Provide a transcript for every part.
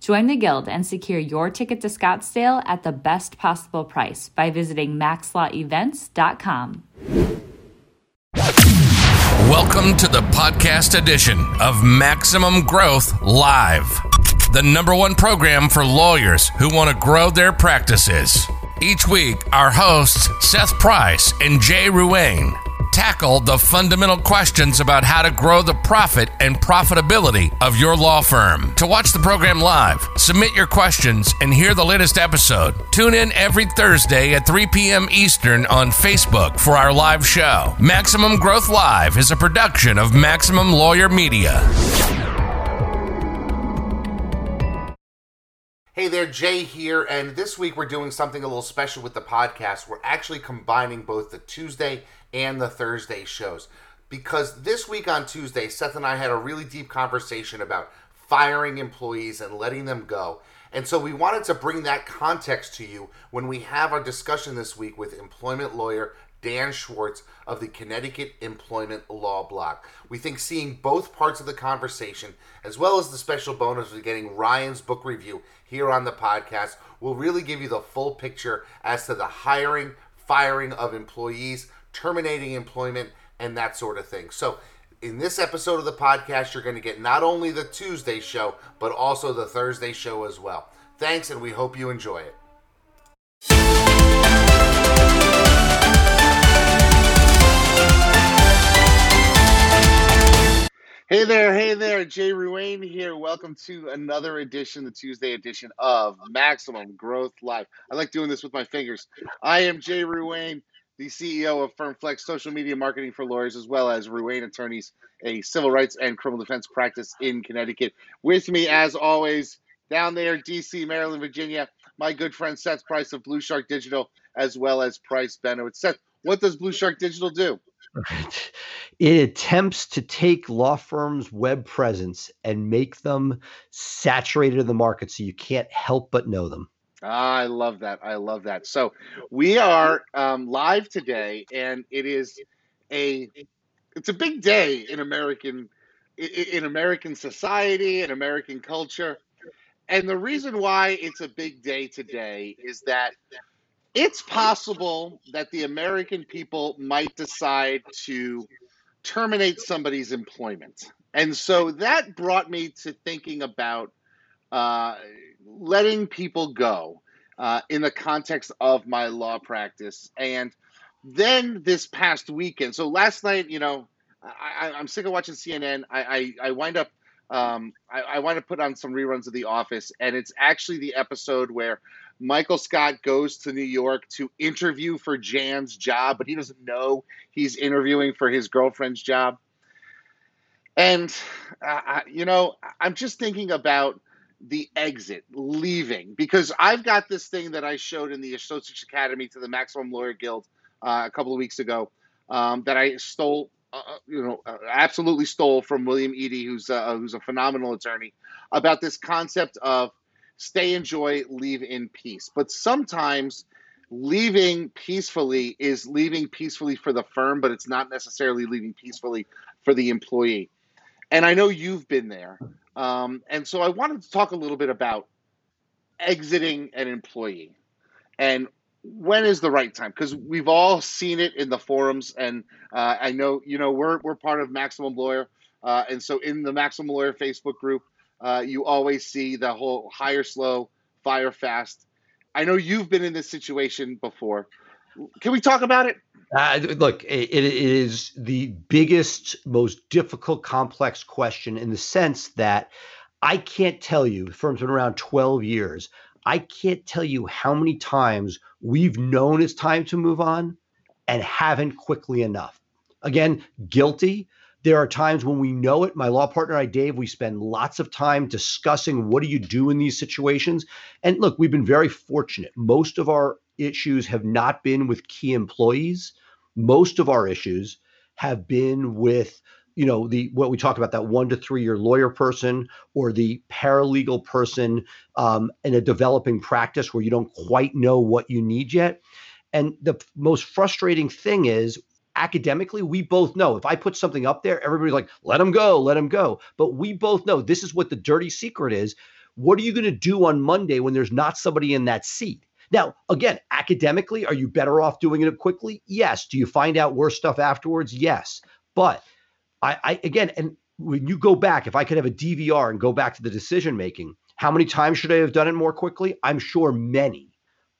Join the Guild and secure your ticket to Scottsdale at the best possible price by visiting maxlawevents.com. Welcome to the podcast edition of Maximum Growth Live, the number one program for lawyers who want to grow their practices. Each week, our hosts, Seth Price and Jay Ruane, tackle the fundamental questions about how to grow the profit and profitability of your law firm. To watch the program live, submit your questions, and hear the latest episode, tune in every Thursday at 3 p.m. Eastern on Facebook for our live show. Maximum Growth Live is a production of Maximum Lawyer Media. Hey there, Jay here, and this week we're doing something a little special with the podcast. We're actually combining both the Tuesday and the Thursday shows because this week on Tuesday, Seth and I had a really deep conversation about firing employees and letting them go. And so we wanted to bring that context to you when we have our discussion this week with employment lawyer Dan Schwartz of the Connecticut Employment Law Blog. We think seeing both parts of the conversation, as well as the special bonus of getting Ryan's book review here on the podcast, will really give you the full picture as to the hiring, firing of employees, terminating employment, and that sort of thing. So, in this episode of the podcast, you're going to get not only the Tuesday show, but also the Thursday show as well. Thanks, and we hope you enjoy it. Hey there, hey there, Jay Ruane here. Welcome to another edition, the Tuesday edition of Maximum Growth Live. I like doing this with my fingers. I am Jay Ruane, the CEO of FirmFlex Social Media Marketing for Lawyers, as well as Ruane Attorneys, a civil rights and criminal defense practice in Connecticut. With me, as always, down there, DC, Maryland, Virginia, my good friend Seth Price of Blue Shark Digital, as well as Price Benowitz. Seth, what does Blue Shark Digital do? It attempts to take law firms' web presence and make them saturated in the market so you can't help but know them. I love that. I love that. So we are um, live today, and it is a it's a big day in American in American society and American culture. And the reason why it's a big day today is that it's possible that the American people might decide to terminate somebody's employment. And so that brought me to thinking about uh, letting people go uh, in the context of my law practice. And then this past weekend, so last night, you know, I, am sick of watching CNN. I, I, I wind up um, I, I want to put on some reruns of The Office, and it's actually the episode where Michael Scott goes to New York to interview for Jan's job, but he doesn't know he's interviewing for his girlfriend's job. And, uh, you know, I'm just thinking about the exit, leaving, because I've got this thing that I showed in the Associates Academy to the Maximum Lawyer Guild uh, a couple of weeks ago um, that I stole, uh, uh you know, uh, absolutely stole from William Eadie, who's, uh, who's a phenomenal attorney, about this concept of stay in joy, leave in peace. But sometimes leaving peacefully is leaving peacefully for the firm, but it's not necessarily leaving peacefully for the employee. And I know you've been there. Um, and so I wanted to talk a little bit about exiting an employee and when is the right time because we've all seen it in the forums and uh, i know you know we're, we're part of maximum lawyer uh, and so in the maximum lawyer facebook group uh, you always see the whole hire slow, fire fast. I know you've been in this situation before. Can we talk about it? Uh, look, it, it is the biggest, most difficult, complex question in the sense that I can't tell you, the firm's been around 12 years. I can't tell you how many times we've known it's time to move on and haven't quickly enough. Again, guilty. There are times when we know it. My law partner, I, Dave, we spend lots of time discussing what do you do in these situations. And look, we've been very fortunate. Most of our issues have not been with key employees. Most of our issues have been with you know the what we talk about that one to three year lawyer person or the paralegal person um, in a developing practice where you don't quite know what you need yet. And the most frustrating thing is academically we both know. If i put something up there everybody's like let them go let them go. But we both know this is what the dirty secret is. What are you going to do on monday when there's not somebody in that seat now, again, academically, are you better off doing it quickly? Yes. Do you find out worse stuff afterwards? Yes. But I, I again, and when you go back, if I could have a DVR and go back to the decision making, how many times should I have done it more quickly? I'm sure many.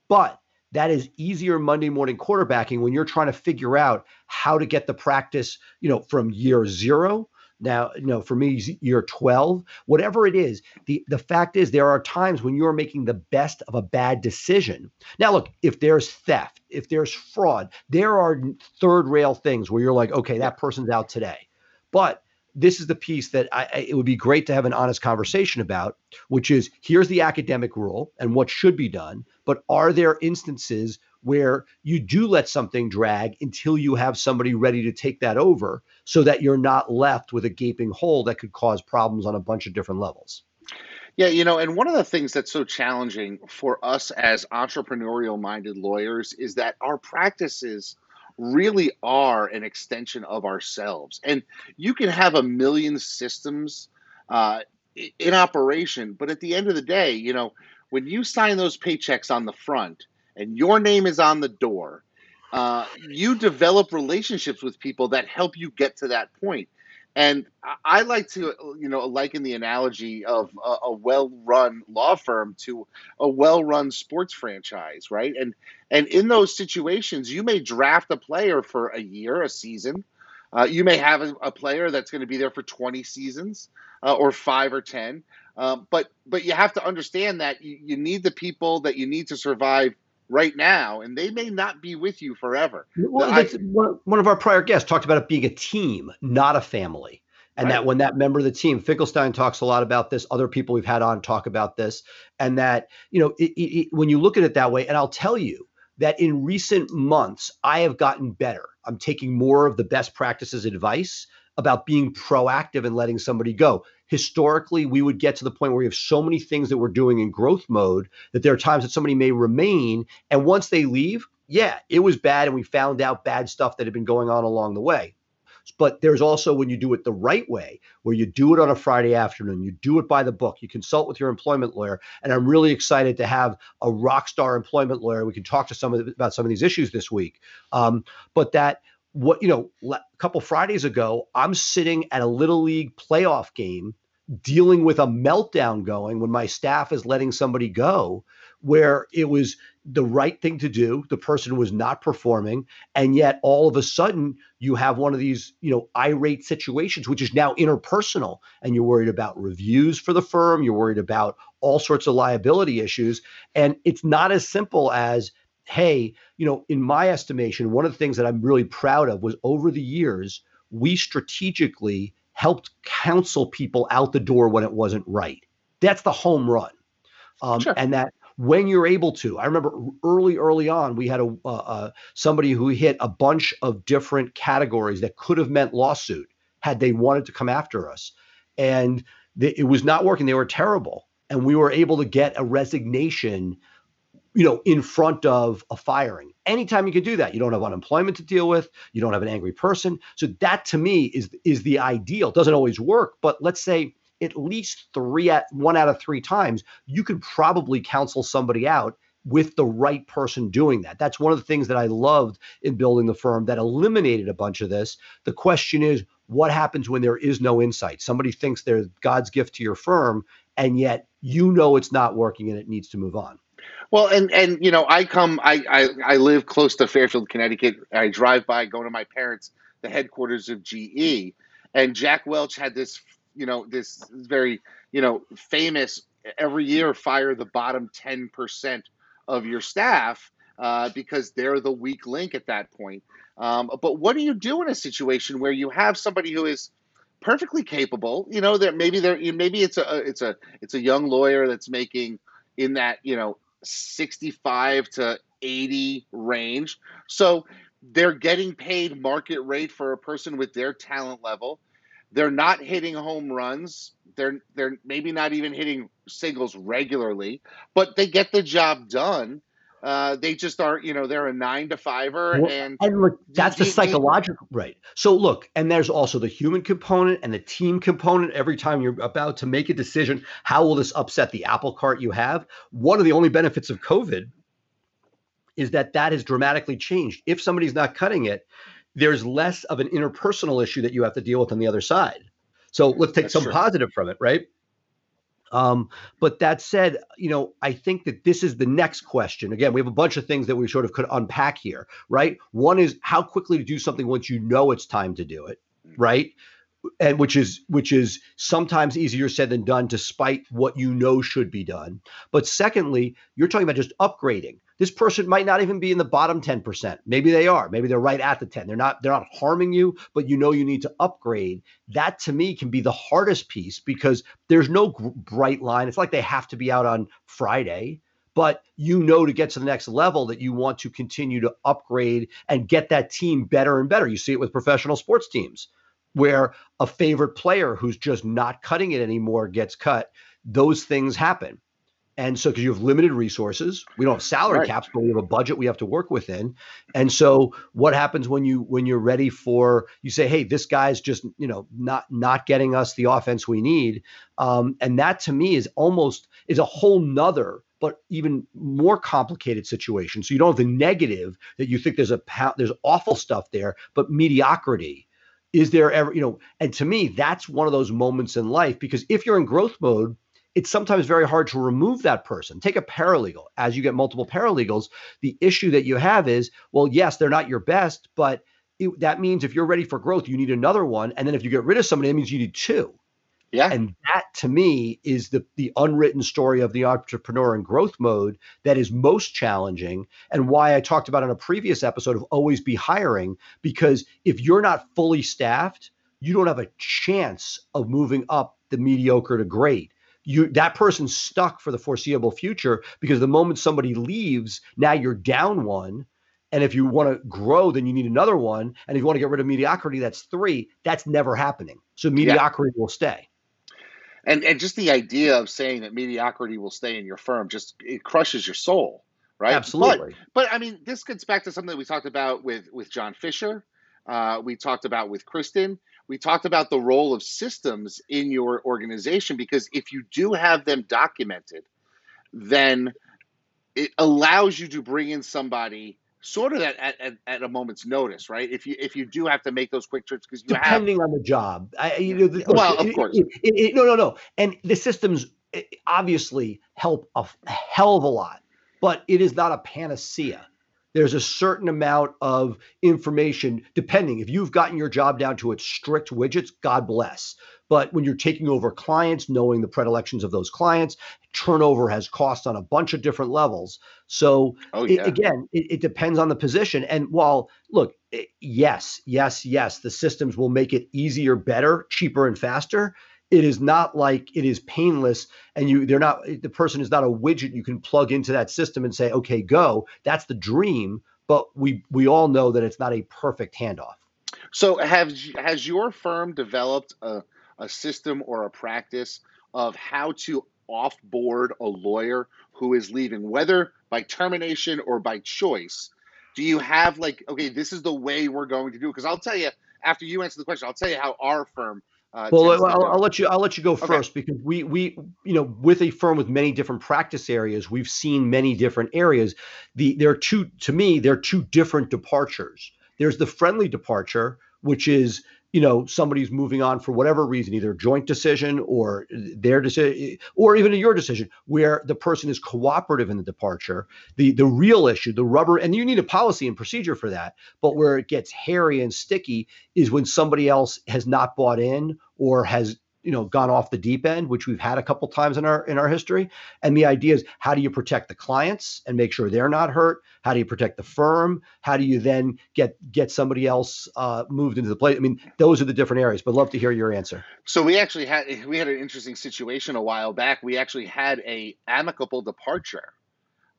But that is easier Monday morning quarterbacking when you're trying to figure out how to get the practice, you know, from year zero. Now, you know, for me, year 12, whatever it is, the, the fact is there are times when you're making the best of a bad decision. Now, look, if there's theft, if there's fraud, there are third rail things where you're like, okay, that person's out today. But this is the piece that I, it would be great to have an honest conversation about, which is here's the academic rule and what should be done. But are there instances where you do let something drag until you have somebody ready to take that over so that you're not left with a gaping hole that could cause problems on a bunch of different levels? Yeah, you know, and one of the things that's so challenging for us as entrepreneurial minded lawyers is that our practices really are an extension of ourselves. And you can have a million systems uh, in operation, but at the end of the day, you know, when you sign those paychecks on the front and your name is on the door, uh, you develop relationships with people that help you get to that point. And I like to, you know, liken the analogy of a, a well-run law firm to a well-run sports franchise, right? And and in those situations, you may draft a player for a year, a season. Uh, you may have a, a player that's going to be there for 20 seasons uh, or five or 10. Uh, but but you have to understand that you, you need the people that you need to survive right now, and they may not be with you forever. Well, I, one of our prior guests talked about it being a team, not a family. And right. that when that member of the team, Finkelstein talks a lot about this. Other people we've had on talk about this, and that you know, it, it, when you look at it that way, and I'll tell you that in recent months, I have gotten better. I'm taking more of the best practices advice about being proactive and letting somebody go. Historically we would get to the point where we have so many things that we're doing in growth mode that there are times that somebody may remain and once they leave yeah it was bad and we found out bad stuff that had been going on along the way. But there's also when you do it the right way where you do it on a friday afternoon you do it by the book you consult with your employment lawyer and i'm really excited to have a rock star employment lawyer. We can talk to some of the, about some of these issues this week. Um, but that what you know a couple fridays ago i'm sitting at a little league playoff game dealing with a meltdown going when my staff is letting somebody go where it was the right thing to do. The person was not performing. And yet all of a sudden you have one of these you know irate situations which is now interpersonal. And you're worried about reviews for the firm. You're worried about all sorts of liability issues. And it's not as simple as hey, you know, in my estimation, one of the things that I'm really proud of was over the years, we strategically helped counsel people out the door when it wasn't right. That's the home run. Um, sure. And that when you're able to, I remember early, early on, we had a uh, uh, somebody who hit a bunch of different categories that could have meant lawsuit had they wanted to come after us, and they, it was not working. They were terrible, and we were able to get a resignation you know, in front of a firing. Anytime you can do that, you don't have unemployment to deal with, you don't have an angry person. So that to me is is the ideal. Doesn't always work, but let's say at least three at one out of three times, you could probably counsel somebody out with the right person doing that. That's one of the things that I loved in building the firm that eliminated a bunch of this. The question is, what happens when there is no insight? Somebody thinks they're God's gift to your firm, and yet you know it's not working and it needs to move on. Well, and and you know, I come, I, I I live close to Fairfield, Connecticut. I drive by, go to my parents, the headquarters of GE, and Jack Welch had this, you know, this very, you know, famous every year fire the bottom ten percent of your staff uh, because they're the weak link at that point. Um, but what do you do in a situation where you have somebody who is perfectly capable? You know that maybe they're maybe it's a it's a it's a young lawyer that's making in that you know 65 to 80 range. So they're getting paid market rate for a person with their talent level. They're not hitting home runs. They're they're maybe not even hitting singles regularly, but they get the job done. Uh, they just aren't, you know, they're a nine to fiver, well, and and look, that's the psychological right. So look, and there's also the human component and the team component. Every time you're about to make a decision, how will this upset the apple cart you have? One of the only benefits of COVID is that that has dramatically changed. If somebody's not cutting it, there's less of an interpersonal issue that you have to deal with on the other side. So let's take That's some true. positive from it, right? Um, but that said, you know, I think that this is the next question. Again, we have a bunch of things that we sort of could unpack here, right? One is how quickly to do something once you know it's time to do it, mm. right? And which is which is sometimes easier said than done, despite what you know should be done. But secondly, you're talking about just upgrading this person might not even be in the bottom 10%. Maybe they are. Maybe they're right at the 10. They're not they're not harming you, but you know you need to upgrade. That to me can be the hardest piece because there's no bright line. It's like they have to be out on Friday, but you know to get to the next level that you want to continue to upgrade and get that team better and better. You see it with professional sports teams where a favorite player who's just not cutting it anymore gets cut. Those things happen. And so, because you have limited resources, we don't have salary right. caps, but we have a budget we have to work within. And so, what happens when you when you're ready for you say, "Hey, this guy's just you know not not getting us the offense we need," um, and that to me is almost is a whole nother but even more complicated situation. So you don't have the negative that you think there's a there's awful stuff there, but mediocrity. Is there ever you know? And to me, that's one of those moments in life because if you're in growth mode it's sometimes very hard to remove that person. Take a paralegal. As you get multiple paralegals, the issue that you have is, well, yes, they're not your best, but it, that means if you're ready for growth, you need another one. And then if you get rid of somebody, that means you need two. Yeah. And that to me is the the unwritten story of the entrepreneur in growth mode that is most challenging and why I talked about in a previous episode of always be hiring because if you're not fully staffed, you don't have a chance of moving up the mediocre to great you that person's stuck for the foreseeable future because the moment somebody leaves, now you're down one. And if you want to grow, then you need another one. And if you want to get rid of mediocrity, that's three. That's never happening. So mediocrity yeah. will stay. And and just the idea of saying that mediocrity will stay in your firm just it crushes your soul, right? Absolutely. But, but I mean, this gets back to something that we talked about with with John Fisher. Uh, we talked about with Kristen we talked about the role of systems in your organization because if you do have them documented, then it allows you to bring in somebody sort of at, at, at a moment's notice, right? If you if you do have to make those quick trips because you depending have, on the job, I, you know, the, well, of course, it, it, no, no, no, and the systems eh, obviously help a hell of a lot, but it is not a panacea. There's a certain amount of information depending. If you've gotten your job down to its strict widgets god bless. But when you're taking over clients knowing the predilections of those clients turnover has cost on a bunch of different levels. So oh, yeah. it, again it, it, depends on the position. And while look it, yes yes yes the systems will make it easier better cheaper and faster it is not like it is painless and you they're not eh, the person is not a widget you can plug into that system and say okay go. That's the dream but we we all know that it's not a perfect handoff. So have has your firm developed a, a system or a practice of how to offboard a lawyer who is leaving whether by termination or by choice do you have like okay this is the way we're going to do it because i'll tell you after you answer the question i'll tell you how our firm uh, well, I'll, I'll, let you. I'll let you go first okay. because we we you know with a firm with many different practice areas, we've seen many different areas. The there are two to me. There are two different departures. There's the friendly departure, which is you know somebody's moving on for whatever reason either joint decision or their decision or even your decision where the person is cooperative in the departure the the real issue the rubber and you need a policy and procedure for that but where it gets hairy and sticky is when somebody else has not bought in or has you know gone off the deep end which we've had a couple times in our in our history. And the idea is how do you protect the clients and make sure they're not hurt? How do you protect the firm? How do you then get get somebody else uh, moved into the place? I mean those are the different areas but love to hear your answer. So we actually had we had an interesting situation a while back. We actually had a amicable departure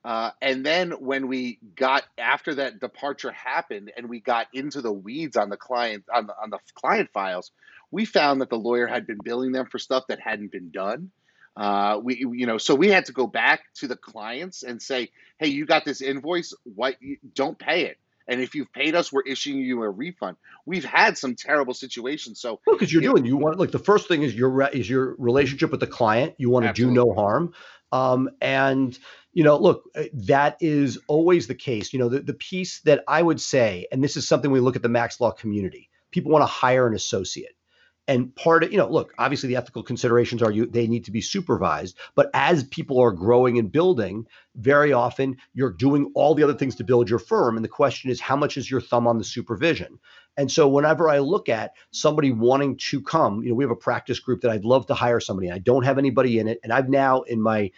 uh, and then when we got after that departure happened and we got into the weeds on the client on the, on the client files we found that the lawyer had been billing them for stuff that hadn't been done. Uh, we, you know, so we had to go back to the clients and say, "Hey, you got this invoice. What? Don't pay it. And if you've paid us, we're issuing you a refund." We've had some terrible situations. So, because you're you doing, know, you want like the first thing is your is your relationship with the client. You want to do no harm, um, and you know, look, uh, that is always the case. You know, the the piece that I would say, and this is something we look at the Max Law community. People want to hire an associate and part of you know look obviously the ethical considerations are you they need to be supervised but as people are growing and building very often you're doing all the other things to build your firm and the question is how much is your thumb on the supervision? And so whenever i look at somebody wanting to come you know we have a practice group that i'd love to hire somebody and i don't have anybody in it and i've now in my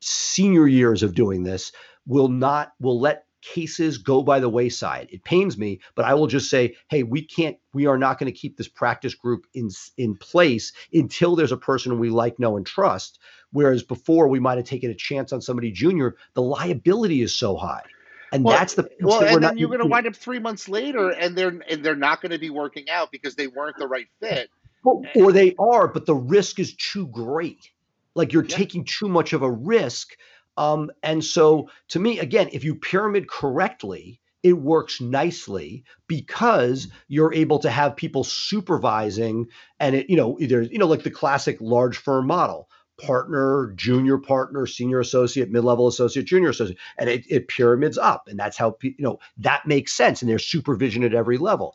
senior years of doing this will not will let cases go by the wayside. It pains me, but I will just say, hey, we can't, we are not going to keep this practice group in in place until there's a person we like, know, and trust. Whereas before we might have taken a chance on somebody junior, the liability is so high. And well, that's the well, and then not, you're going to wind up three months later, and they're and they're not going to be working out because they weren't the right fit. Well, eh. or they are, but the risk is too great. Like you're yeah. taking too much of a risk um, and so, to me, again, if you pyramid correctly, it works nicely because you're able to have people supervising and it, you know, either, you know, like the classic large firm model partner, junior partner, senior associate, mid-level associate, junior associate, and it, it pyramids up. And that's how, you know, that makes sense. And there's supervision at every level.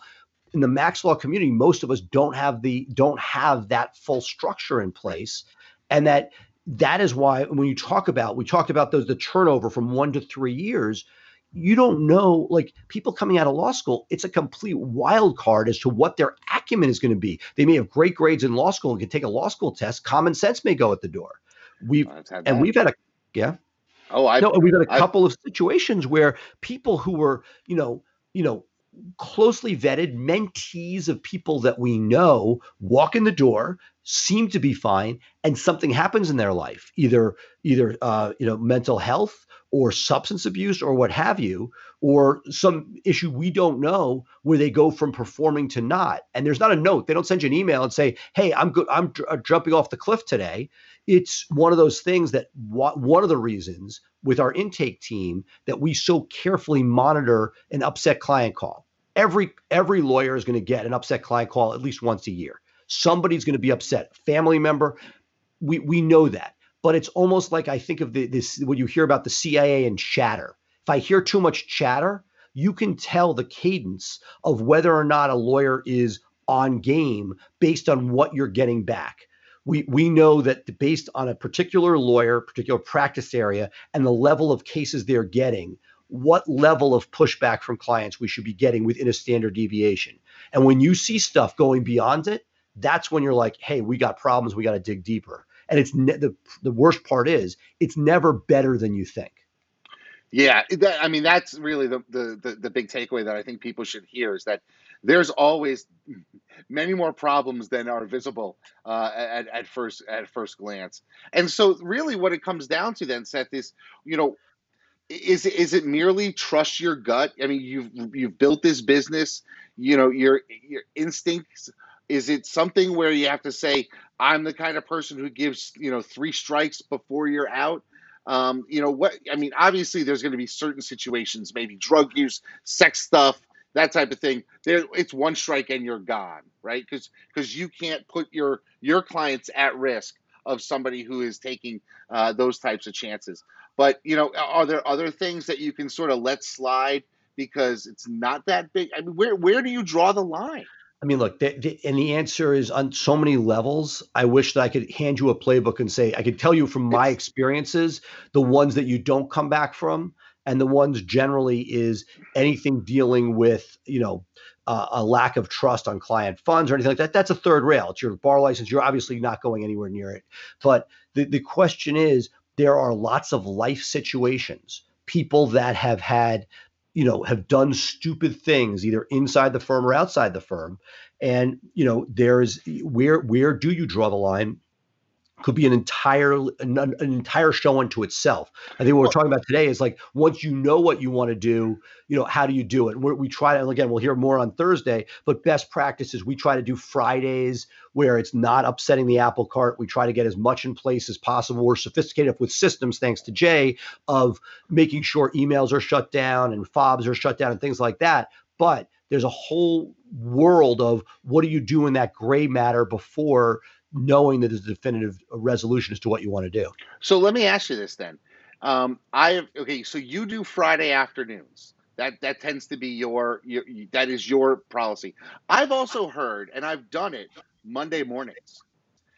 In the Max Law community, most of us don't have the, don't have that full structure in place. And that that is why when you talk about we talked about those the turnover from one to three years you don't know like people coming out of law school it's a complete wild card as to what their acumen is going to be. They may have great grades in law school and can take a law school test. Common sense may go at the door. We've and we've had a yeah? Oh i no we've had a couple I've, of situations where people who were you know you know closely vetted mentees of people that we know walk in the door seem to be fine and something happens in their life either either uh, you know mental health or substance abuse or what have you or some issue we don't know where they go from performing to not and there's not a note they don't send you an email and say hey i'm good i'm uh, jumping off the cliff today it's one of those things that one of the reasons with our intake team that we so carefully monitor an upset client call every every lawyer is going to get an upset client call at least once a year Somebody's going to be upset. Family member. We we know that. But it's almost like I think of the, this when you hear about the CIA and chatter. If I hear too much chatter, you can tell the cadence of whether or not a lawyer is on game based on what you're getting back. We we know that based on a particular lawyer, particular practice area, and the level of cases they're getting, what level of pushback from clients we should be getting within a standard deviation. And when you see stuff going beyond it, that's when you're like, hey, we got problems. We got to dig deeper. And it's ne- the the worst part is it's never better than you think. Yeah, that, I mean that's really the, the, the the big takeaway that I think people should hear is that there's always many more problems than are visible uh, at, at first at first glance. And so, really, what it comes down to then, Seth, is you know, is is it merely trust your gut? I mean, you've you've built this business. You know, your your instincts is it something where you have to say, I'm the kind of person who gives, you know, three strikes before you're out? Um, you know, what I mean, obviously there's going to be certain situations, maybe drug use, sex stuff, that type of thing. There it's one strike and you're gone, right? Because because you can't put your your clients at risk of somebody who is taking uh, those types of chances. But you know, are there other things that you can sort of let slide because it's not that big? I mean, where where do you draw the line? I mean, look, the, the, and the answer is on so many levels. I wish that I could hand you a playbook and say, I could tell you from my experiences, the ones that you don't come back from, and the ones generally is anything dealing with, you know, uh, a lack of trust on client funds or anything like that. That's a third rail. It's your bar license. You're obviously not going anywhere near it. But the, the question is, there are lots of life situations, people that have had you know have done stupid things either inside the firm or outside the firm. And you know there's where where do you draw the line could be an entire an, an, entire show unto itself. I think what we're talking about today is like once you know what you want to do, you know how do you do it? We're, we try to again we'll hear more on Thursday, but best practices we try to do Fridays where it's not upsetting the apple cart. We try to get as much in place as possible. We're sophisticated with systems, thanks to Jay, of making sure emails are shut down and fobs are shut down and things like that. But there's a whole world of what do you do in that gray matter before knowing that there's a definitive resolution as to what you want to do. So let me ask you this then. Um, I have okay. So you do Friday afternoons. That that tends to be your, your that is your policy. I've also heard, and I've done it Monday mornings.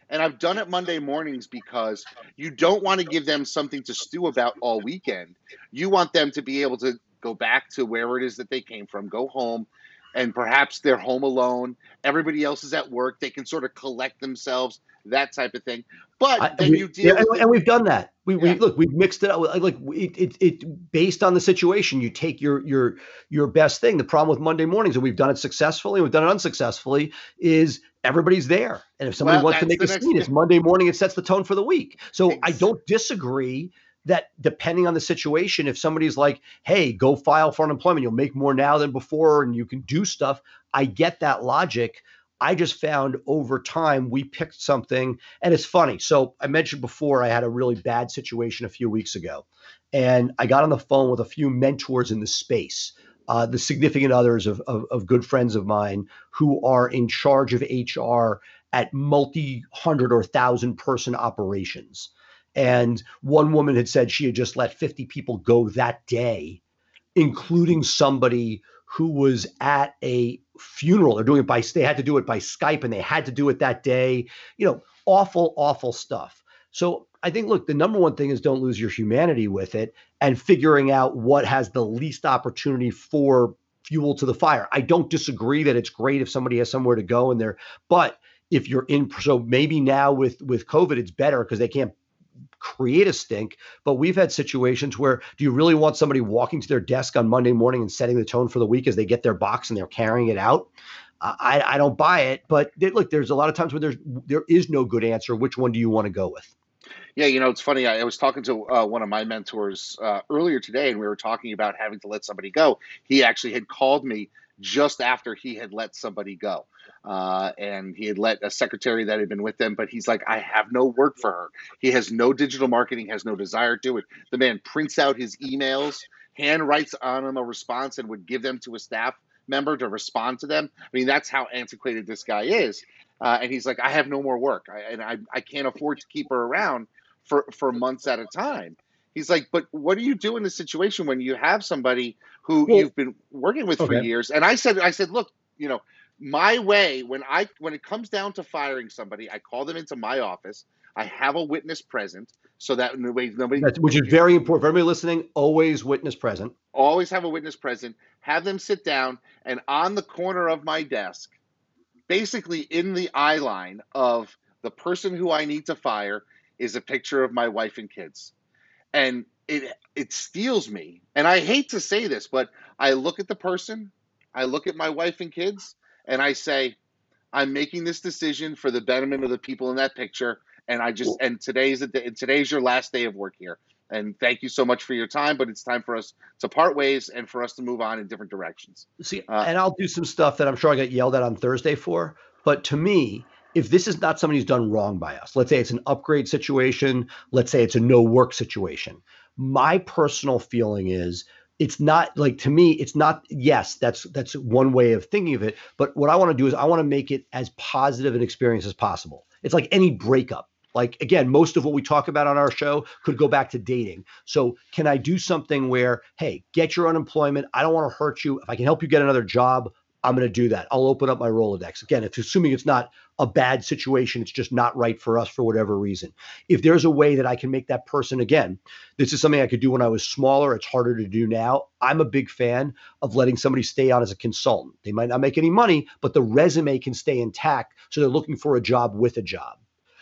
And I've done it Monday mornings because you don't want to give them something to stew about all weekend. You want them to be able to go back to wherever it is that they came from, go home, and perhaps they're home alone. Everybody else is at work. They can sort of collect themselves, that type of thing. But I, then we, you deal, yeah, and, we've done that. We, yeah. we look, we've mixed it up. Like it, it, it, based on the situation, you take your your your best thing. The problem with Monday mornings, and we've done it successfully, and we've done it unsuccessfully, is everybody's there. And if somebody well, wants to make a scene, it's Monday morning. It sets the tone for the week. So. I don't disagree that depending on the situation, if somebody's like, hey, go file for unemployment, you'll make more now than before and you can do stuff. I get that logic. I just found over time we picked something, and it's funny. So I mentioned before I had a really bad situation a few weeks ago, and I got on the phone with a few mentors in the space, uh, the significant others of, of, of good friends of mine who are in charge of HR at multi hundred or thousand person operations. And one woman had said she had just let 50 people go that day, including somebody who was at a funeral. They're doing it by, they had to do it by Skype and they had to do it that day. You know, awful, awful stuff. So I think, look, the number one thing is don't lose your humanity with it and figuring out what has the least opportunity for fuel to the fire. I don't disagree that it's great if somebody has somewhere to go and they're, but if you're in, so maybe now with with COVID, it's better because they can't create a stink. But we've had situations where do you really want somebody walking to their desk on Monday morning and setting the tone for the week as they get their box and they're carrying it out? I, I don't buy it. But look, there's a lot of times where there's there is no good answer. Which one do you want to go with? Yeah, you know, it's funny. I, I was talking to uh, one of my mentors uh, earlier today, and we were talking about having to let somebody go. He actually had called me just after he had let somebody go. Uh, and he had let a secretary that had been with them, but he's like, I have no work for her. He has no digital marketing, has no desire to do it. The man prints out his emails, hand writes on them a response, and would give them to a staff member to respond to them. I mean, that's how antiquated this guy is. Uh, and he's like, I have no more work, I, and I, I can't afford to keep her around for, for months at a time. He's like, but what do you do in this situation when you have somebody who well, you've been working with okay. for years? And I said, I said, look, you know, my way when I when it comes down to firing somebody, I call them into my office. I have a witness present so that way nobody That's, which is very important for everybody listening, always witness present. Always have a witness present. Have them sit down and on the corner of my desk, basically in the eye line of the person who I need to fire is a picture of my wife and kids. And it it steels me. And I hate to say this, but I look at the person, I look at my wife and kids, and I say, I'm making this decision for the betterment of the people in that picture. And I just and today's a day, today's your last day of work here. And thank you so much for your time, but it's time for us to part ways and for us to move on in different directions. See, uh, and I'll do some stuff that I'm sure I get yelled at on Thursday for. But to me, if this is not somebody who's done wrong by us, let's say it's an upgrade situation, let's say it's a no work situation. My personal feeling is it's not like to me it's not yes that's that's one way of thinking of it but what i want to do is i want to make it as positive an experience as possible. It's like any breakup. Like again most of what we talk about on our show could go back to dating. So can i do something where hey get your unemployment. I don't want to hurt you. If i can help you get another job I'm going to do that. I'll open up my Rolodex. Again, it's assuming it's not a bad situation, it's just not right for us for whatever reason. If there's a way that I can make that person again, this is something I could do when I was smaller, it's harder to do now. I'm a big fan of letting somebody stay on as a consultant. They might not make any money, but the resume can stay intact. So they're looking for a job with a job.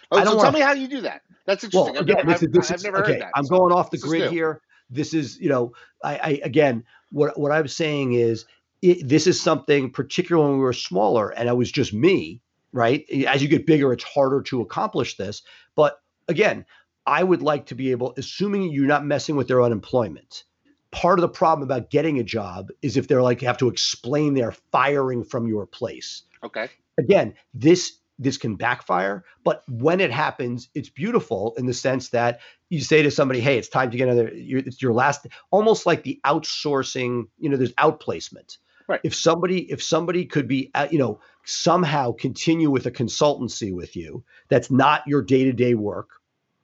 Oh, so tell me how you do that. That's interesting. Well, again, I've, this, this I've, I've never okay, heard that. I'm going off the grid here. This is, you know, I, I again, what what I'm saying is it, this is something, particularly when we were smaller and it was just me, right? As you get bigger, it's harder to accomplish this. But again, I would like to be able, assuming you're not messing with their unemployment. Part of the problem about getting a job is if they're like have to explain they're firing from your place. Okay. Again, this this can backfire, but when it happens, it's beautiful in the sense that you say to somebody, "Hey, it's time to get another. It's your last." Almost like the outsourcing. You know, there's outplacement. Right. If somebody if somebody could be uh, you know somehow continue with a consultancy with you that's not your day-to-day work,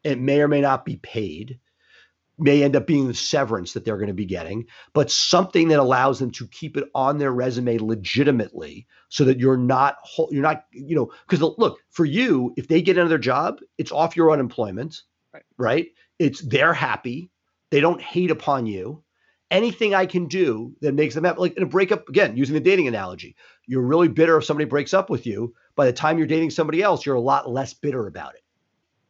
it may or may not be paid, may end up being the severance that they're going to be getting, but something that allows them to keep it on their resume legitimately so that you're not you're not you know because look for you if they get another job it's off your unemployment right. right it's they're happy they don't hate upon you anything I can do that makes them happy. Like in a breakup, again, using the dating analogy, you're really bitter if somebody breaks up with you. By the time you're dating somebody else, you're a lot less bitter about it.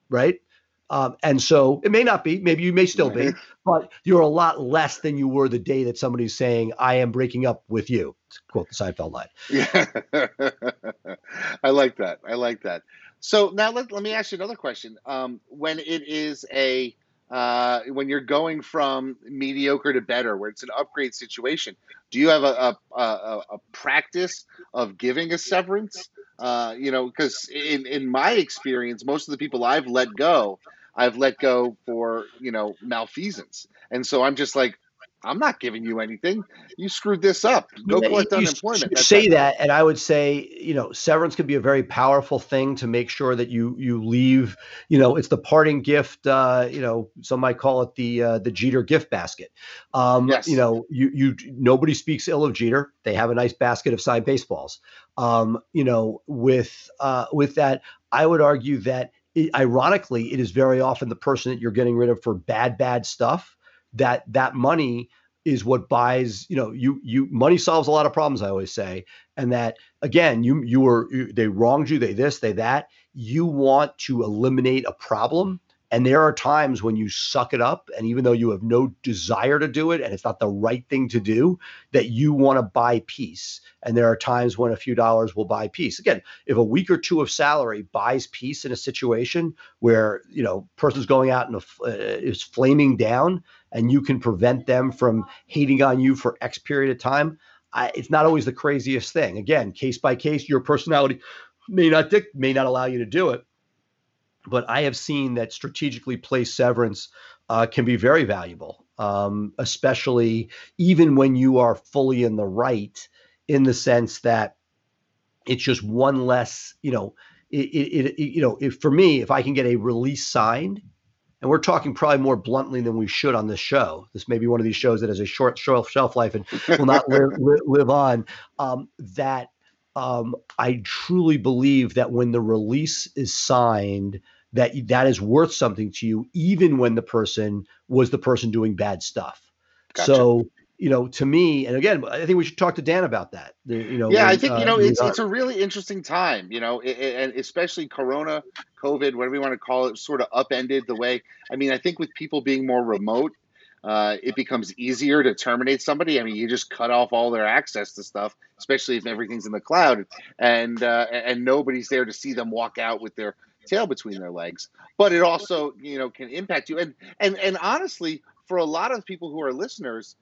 Right. Um, and so it may not be, maybe you may still be, but you're a lot less than you were the day that somebody's saying, I am breaking up with you. Quote the Seinfeld line. Yeah. I like that. I like that. So now let, let me ask you another question. Um, when it is a, uh, when you're going from mediocre to better, where it's an upgrade situation? Do you have a, a, a, a practice of giving a severance? Uh, you know, because in, in my experience, most of the people I've let go, I've let go for, you know, malfeasance. And so I'm just like, I'm not giving you anything. You screwed this up. Go yeah, collect unemployment. You say that, and I would say, you know, severance can be a very powerful thing to make sure that you you leave. You know, it's the parting gift. Uh, you know, some might call it the uh, the Jeter gift basket. Um, yes. You know, you you nobody speaks ill of Jeter. They have a nice basket of signed baseballs. Um, you know, with uh, with that, I would argue that. It, ironically, it is very often the person that you're getting rid of for bad, bad stuff that that money is what buys you know you you money solves a lot of problems i always say and that again you you were you, they wronged you they this they that you want to eliminate a problem and there are times when you suck it up, and even though you have no desire to do it and it's not the right thing to do, that you want to buy peace. And there are times when a few dollars will buy peace. Again, if a week or two of salary buys peace in a situation where you know person's going out and uh, is flaming down, and you can prevent them from hating on you for X period of time, I, it's not always the craziest thing. Again, case by case, your personality may not dic- may not allow you to do it but I have seen that strategically placed severance uh, can be very valuable, um, especially even when you are fully in the right, in the sense that it's just one less, you know, it, it, it you know, if for me, if I can get a release signed, and we're talking probably more bluntly than we should on this show. This may be one of these shows that has a short shelf, shelf life and will not live, live on. Um, that um, I truly believe that when the release is signed, that that is worth something to you, even when the person was the person doing bad stuff. Gotcha. So you know, to me, and again, I think we should talk to Dan about that. The, you know, yeah, when, I think you know uh, it's it's a really interesting time, you know, and especially Corona, COVID, whatever you want to call it, sort of upended the way. I mean, I think with people being more remote, uh, it becomes easier to terminate somebody. I mean, you just cut off all their access to stuff, especially if everything's in the cloud, and uh, and nobody's there to see them walk out with their tail between their legs. But it also, you know, can impact you. And and and honestly, for a lot of people who are listeners,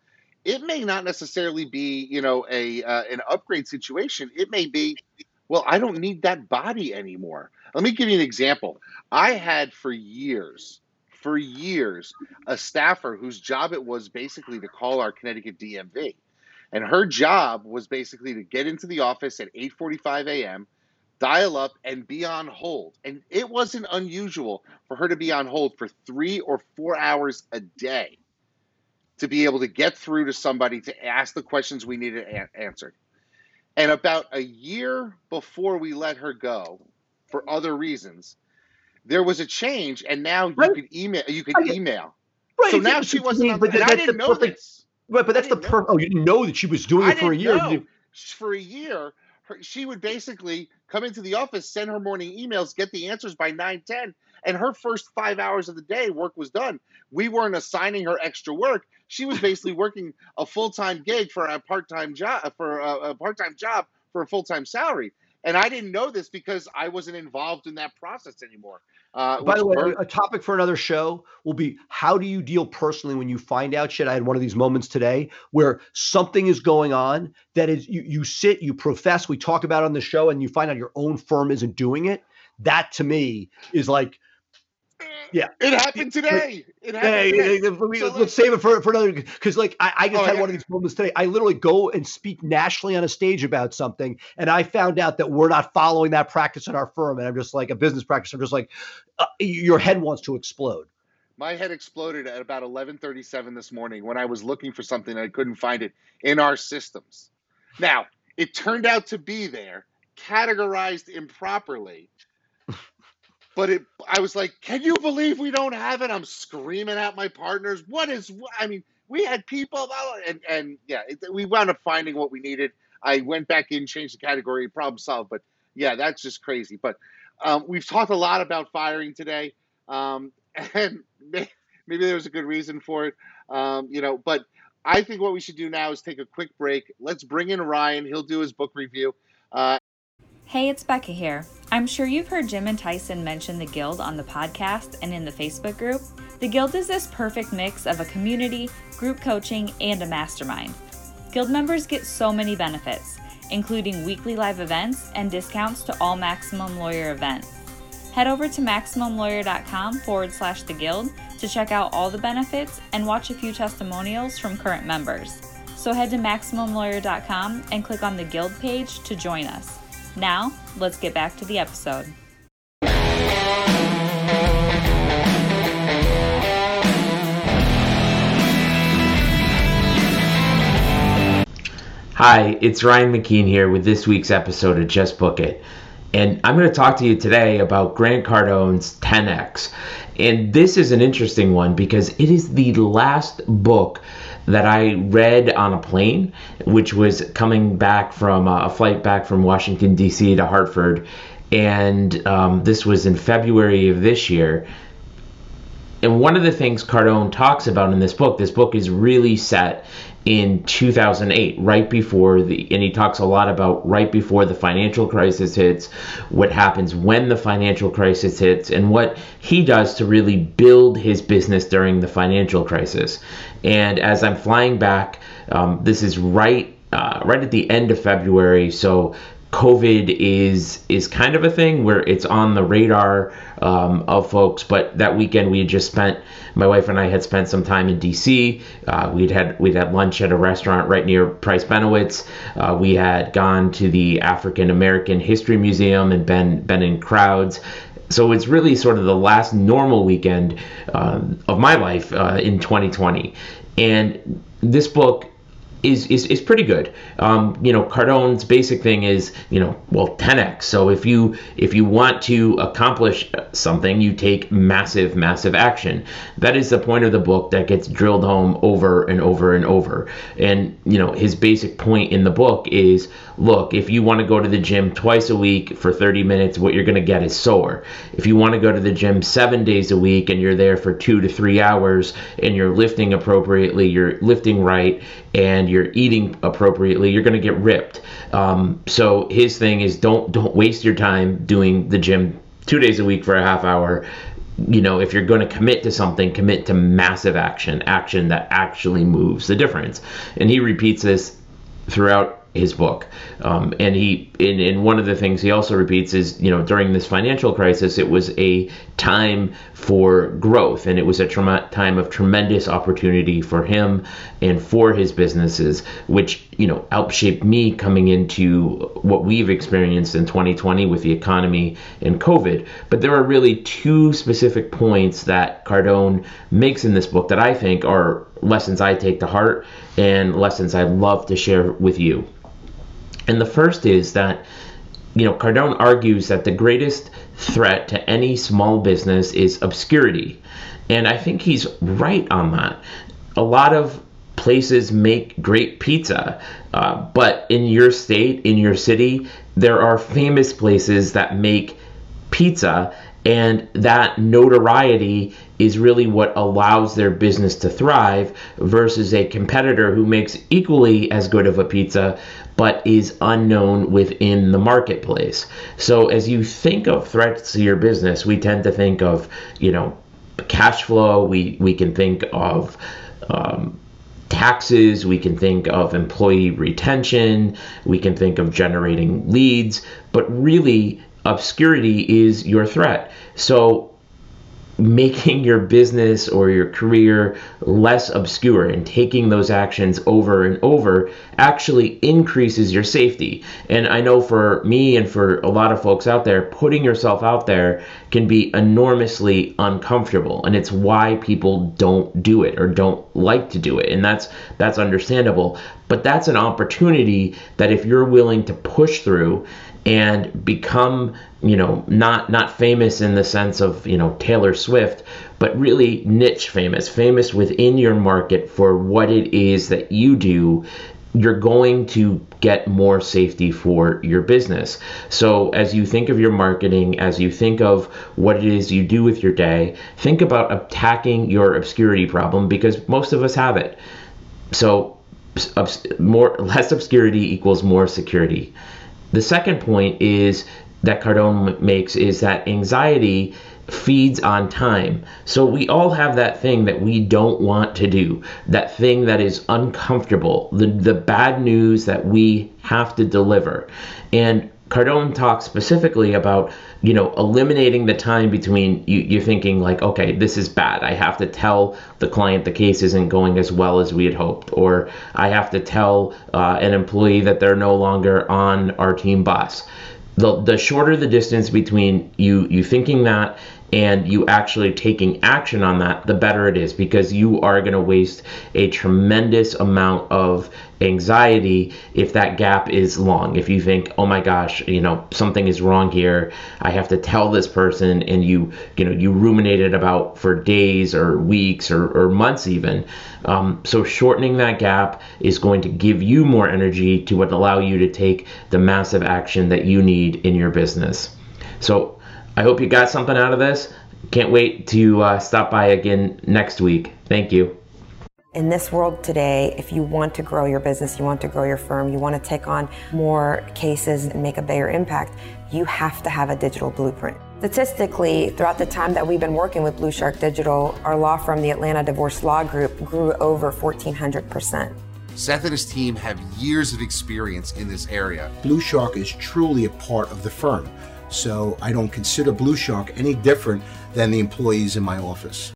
it may not necessarily be, you know, a uh, an upgrade situation. It may be, well, I don't need that body anymore. Let me give you an example. I had for years, for years, a staffer whose job it was basically to call our Connecticut DMV. And her job was basically to get into the office at 8:45 a.m dial up and be on hold. And it wasn't unusual for her to be on hold for three or four hours a day to be able to get through to somebody to ask the questions we needed a- answered. And about a year before we let her go, for other reasons, there was a change, and now you Right. could email. You could Right. email. Right. So now she wasn't. On, but I didn't the know perfect- this. Right, but that's the per. Oh, you didn't know that she was doing I it for a year. know. For a year, her, she would basically come into the office, send her morning emails, get the answers by nine ten, and her first five hours of the day, work was done. We weren't assigning her extra work. She was basically working a full time gig for a part time job for a, a part time job for a full time salary. And I didn't know this because I wasn't involved in that process anymore. Uh, By the way, burned- a topic for another show will be how do you deal personally when you find out shit? I had one of these moments today where something is going on that is you you sit, you profess, we talk about on the show, and you find out your own firm isn't doing it. That to me is like, yeah. it happened today. It happened hey, today. hey, we- So, let's save it for, for another because like I, I just Oh, had yeah. one of these moments today. I literally go and speak nationally on a stage about something, and I found out that we're not following that practice in our firm, and I'm just like a business practice. I'm just like, uh, your head wants to explode. My head exploded at about 11:37 this morning when I was looking for something and I couldn't find it in our systems. Now, it turned out to be there, categorized improperly. But it I was like, "Can you believe we don't have it?" I'm screaming at my partners. What is I mean, we had people and and yeah, it, we wound up finding what we needed. I went back in, changed the category, problem solved, but yeah, that's just crazy. But um, we've talked a lot about firing today. Um, and maybe there was a good reason for it, um, you know. But I think what we should do now is take a quick break. Let's bring in Ryan. He'll do his book review. Uh, Hey, it's Becca here. I'm sure you've heard Jim and Tyson mention the Guild on the podcast and in the Facebook group. The Guild is this perfect mix of a community, group coaching, and a mastermind. Guild members get so many benefits, including weekly live events and discounts to all Maximum Lawyer events. Head over to MaximumLawyer.com forward slash the Guild to check out all the benefits and watch a few testimonials from current members. So head to MaximumLawyer.com and click on the Guild page to join us. Now, let's get back to the episode. Hi, it's Ryan McKeen here with this week's episode of Just Book It. And I'm going to talk to you today about Grant Cardone's 10X. And this is an interesting one because it is the last book that I read on a plane, which was coming back from uh, a flight back from Washington, D.C. to Hartford. And um, this was in February of this year. And one of the things Cardone talks about in this book, this book is really set in 2008, right before the, and he talks a lot about right before the financial crisis hits, what happens when the financial crisis hits, and what he does to really build his business during the financial crisis. And as I'm flying back, um, this is right, uh, right at the end of February, so COVID is is kind of a thing where it's on the radar um, of folks. But that weekend we had just spent, my wife and I had spent some time in D.C. Uh, we'd had we'd had lunch at a restaurant right near Price Benowitz. Uh, we had gone to the African American History Museum and been been in crowds. So it's really sort of the last normal weekend um, of my life uh, in 2020, and this book is, is, is pretty good. Um, you know, Cardone's basic thing is, you know, well, 10x. So if you if you want to accomplish something, you take massive, massive action. That is the point of the book that gets drilled home over and over and over. And you know, his basic point in the book is, look, if you want to go to the gym twice a week for 30 minutes, what you're going to get is sore. If you want to go to the gym seven days a week and you're there for two to three hours and you're lifting appropriately, you're lifting right, and you're eating appropriately, you're going to get ripped. Um, so his thing is don't don't waste your time doing the gym two days a week for a half hour. You know, if you're going to commit to something, commit to massive action, action that actually moves the difference. And he repeats this throughout his book. Um, and he, in, in one of the things he also repeats is, you know, during this financial crisis, it was a time for growth and it was a time of tremendous opportunity for him and for his businesses, which, you know, helped shape me coming into what we've experienced in 2020 with the economy and COVID. But there are really two specific points that Cardone makes in this book that I think are lessons I take to heart and lessons I'd love to share with you. And the first is that, you know, Cardone argues that the greatest threat to any small business is obscurity. And I think he's right on that. A lot of places make great pizza, uh, but in your state, in your city, there are famous places that make pizza, and that notoriety is really what allows their business to thrive versus a competitor who makes equally as good of a pizza but is unknown within the marketplace. So as you think of threats to your business, we tend to think of, you know, cash flow. We we can think of um, taxes, we can think of employee retention, we can think of generating leads, but really obscurity is your threat. So making your business or your career less obscure and taking those actions over and over actually increases your safety. And I know for me and for a lot of folks out there, putting yourself out there can be enormously uncomfortable and it's why people don't do it or don't like to do it. And that's that's understandable, but that's an opportunity that if you're willing to push through and become you know not not famous in the sense of you know Taylor Swift but really niche famous famous within your market for what it is that you do you're going to get more safety for your business. So, as you think of your marketing, as you think of what it is you do with your day, think about attacking your obscurity problem because most of us have it. So, more less obscurity equals more security. The second point is that Cardone makes is that anxiety feeds on time. So we all have that thing that we don't want to do, that thing that is uncomfortable, the, the bad news that we have to deliver. And Cardone talks specifically about, you know, eliminating the time between you, you thinking like, okay, this is bad. I have to tell the client the case isn't going as well as we had hoped, or I have to tell uh, an employee that they're no longer on our team bus. The, the shorter the distance between you you thinking that and you actually taking action on that, the better it is because you are going to waste a tremendous amount of anxiety if that gap is long. If you think, "Oh my gosh, you know, something is wrong here. I have to tell this person," and you, you know, you ruminate it about for days or weeks or, or months even. Um, so shortening that gap is going to give you more energy to what allow you to take the massive action that you need in your business. So I hope you got something out of this. Can't wait to uh, stop by again next week. Thank you. In this world today, if you want to grow your business, you want to grow your firm, you want to take on more cases and make a bigger impact, you have to have a digital blueprint. Statistically, throughout the time that we've been working with Blue Shark Digital, our law firm, the Atlanta Divorce Law Group, grew over 1,400%. Seth and his team have years of experience in this area. Blue Shark is truly a part of the firm. So I don't consider Blue Shark any different than the employees in my office.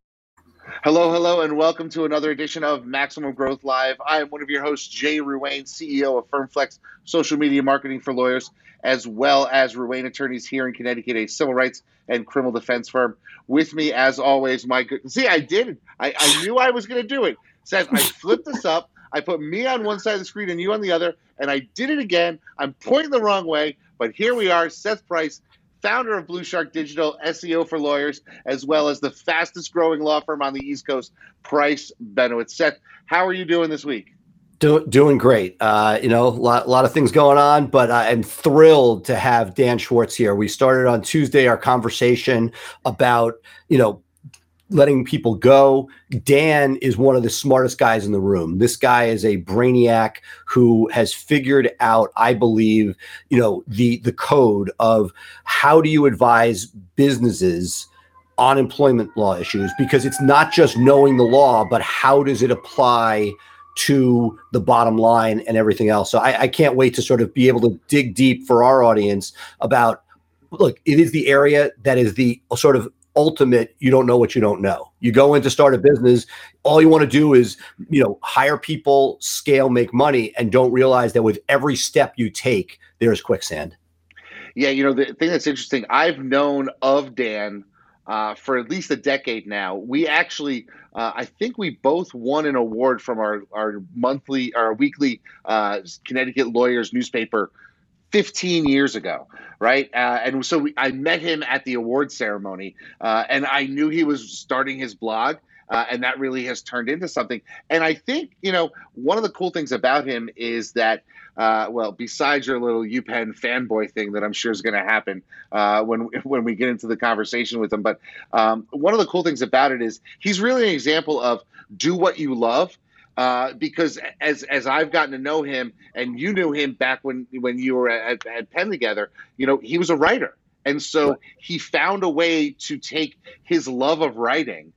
Hello, hello, and welcome to another edition of Maximum Growth Live. I am one of your hosts, Jay Ruane, CEO of FirmFlex Social Media Marketing for Lawyers, as well as Ruane Attorneys here in Connecticut, a civil rights and criminal defense firm. With me, as always, my good. See, I did. I, I knew I was going to do it. Says I flipped this up. I put me on one side of the screen and you on the other, and I did it again. I'm pointing the wrong way, but here we are. Seth Price, founder of Blue Shark Digital, SEO for lawyers, as well as the fastest growing law firm on the East Coast, Price Benowitz. Seth, how are you doing this week? Do, doing great. Uh, you know, a lot, lot of things going on, but I'm thrilled to have Dan Schwartz here. We started on Tuesday our conversation about, you know, letting people go. Dan is one of the smartest guys in the room. This guy is a brainiac who has figured out, I believe, you know, the the code of how do you advise businesses on employment law issues because it's not just knowing the law, but how does it apply to the bottom line and everything else. So I, I can't wait to sort of be able to dig deep for our audience about look, it is the area that is the sort of ultimate you don't know what you don't know you go in to start a business all you want to do is you know hire people scale make money and don't realize that with every step you take there's quicksand yeah you know the thing that's interesting i've known of dan uh, for at least a decade now. We actually, uh, I think we both won an award from our, our monthly, our weekly uh, Connecticut Lawyers newspaper 15 years ago, right? Uh, and so we, I met him at the award ceremony, uh, and I knew he was starting his blog. Uh, and that really has turned into something. And I think, you know, one of the cool things about him is that, uh, well, besides your little UPenn fanboy thing that I'm sure is going to happen uh, when when we get into the conversation with him, but um, one of the cool things about it is he's really an example of do what you love uh, because as as I've gotten to know him, and you knew him back when when you were at, at Penn together, you know he was a writer, and so he found a way to take his love of writing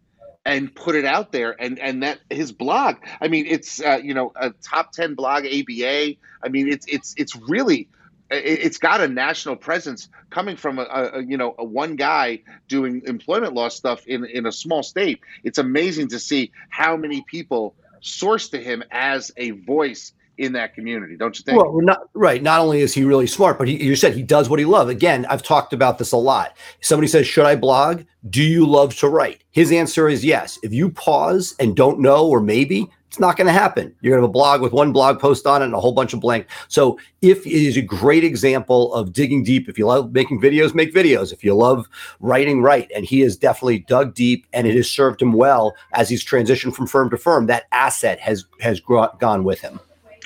and put it out there. And and that his blog i mean it's uh, you know a top 10 blog aba i mean it's it's it's really it's got a national presence coming from a, a, you know a one guy doing employment law stuff in in a small state. It's amazing to see how many people source to him as a voice in that community, don't you think? Well, not right. Not only is he really smart, but he, you said he does what he loves. Again, I've talked about this a lot. Somebody says, "Should I blog? Do you love to write?" His answer is yes. If you pause and don't know, or maybe it's not going to happen. You're going to have a blog with one blog post on it and a whole bunch of blank. So, if it is a great example of digging deep, if you love making videos, make videos. If you love writing, write. And he has definitely dug deep, and it has served him well as he's transitioned from firm to firm. That asset has has gone with him.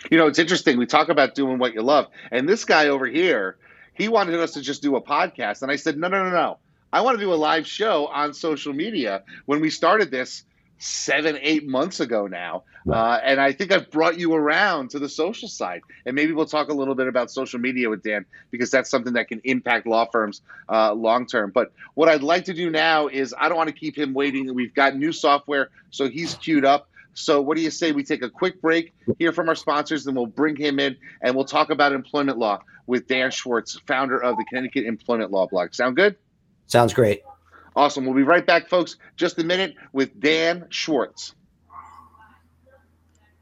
You know, it's interesting. We talk about doing what you love, and this guy over here, he wanted us to just do a podcast, and I said, no, no, no, no. I want to do a live show on social media. When we started this, seven, eight months ago now. Uh, and I think I've brought you around to the social side. And maybe we'll talk a little bit about social media with Dan because that's something that can impact law firms uh, long term. But what I'd like to do now is I don't want to keep him waiting. We've got new software, so he's queued up. So, what do you say we take a quick break, hear from our sponsors, then we'll bring him in and we'll talk about employment law with Dan Schwartz, founder of the Connecticut Employment Law blog. Sound good? Sounds great. Awesome. We'll be right back, folks, just a minute with Dan Schwartz.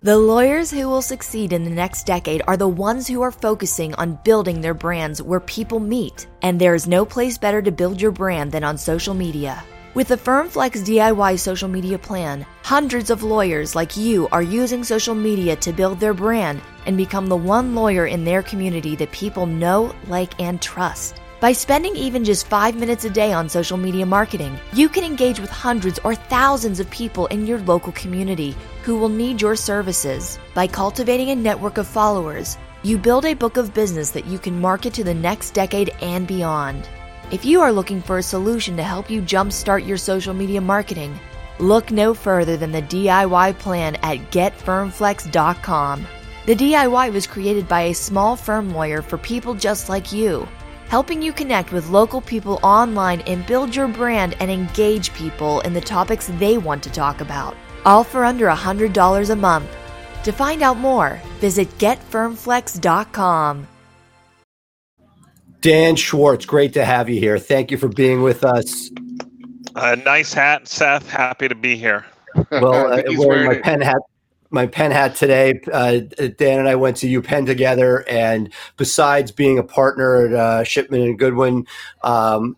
The lawyers who will succeed in the next decade are the ones who are focusing on building their brands where people meet. And there is no place better to build your brand than on social media. With the FirmFlex DIY social media plan, hundreds of lawyers like you are using social media to build their brand and become the one lawyer in their community that people know, like, and trust. By spending even just five minutes a day on social media marketing, you can engage with hundreds or thousands of people in your local community who will need your services. By cultivating a network of followers, you build a book of business that you can market to the next decade and beyond. If you are looking for a solution to help you jumpstart your social media marketing, look no further than the DIY plan at getfirmflex.com. The DIY was created by a small firm lawyer for people just like you helping you connect with local people online and build your brand and engage people in the topics they want to talk about. All for under $100 a month. To find out more, visit getfirmflex.com. Dan Schwartz, great to have you here. Thank you for being with us. Uh, nice hat, Seth. Happy to be here. Well, uh, wearing my Penn hat my Penn hat today. Uh, Dan and I went to UPenn together, and besides being a partner at uh, Shipman and Goodwin, um,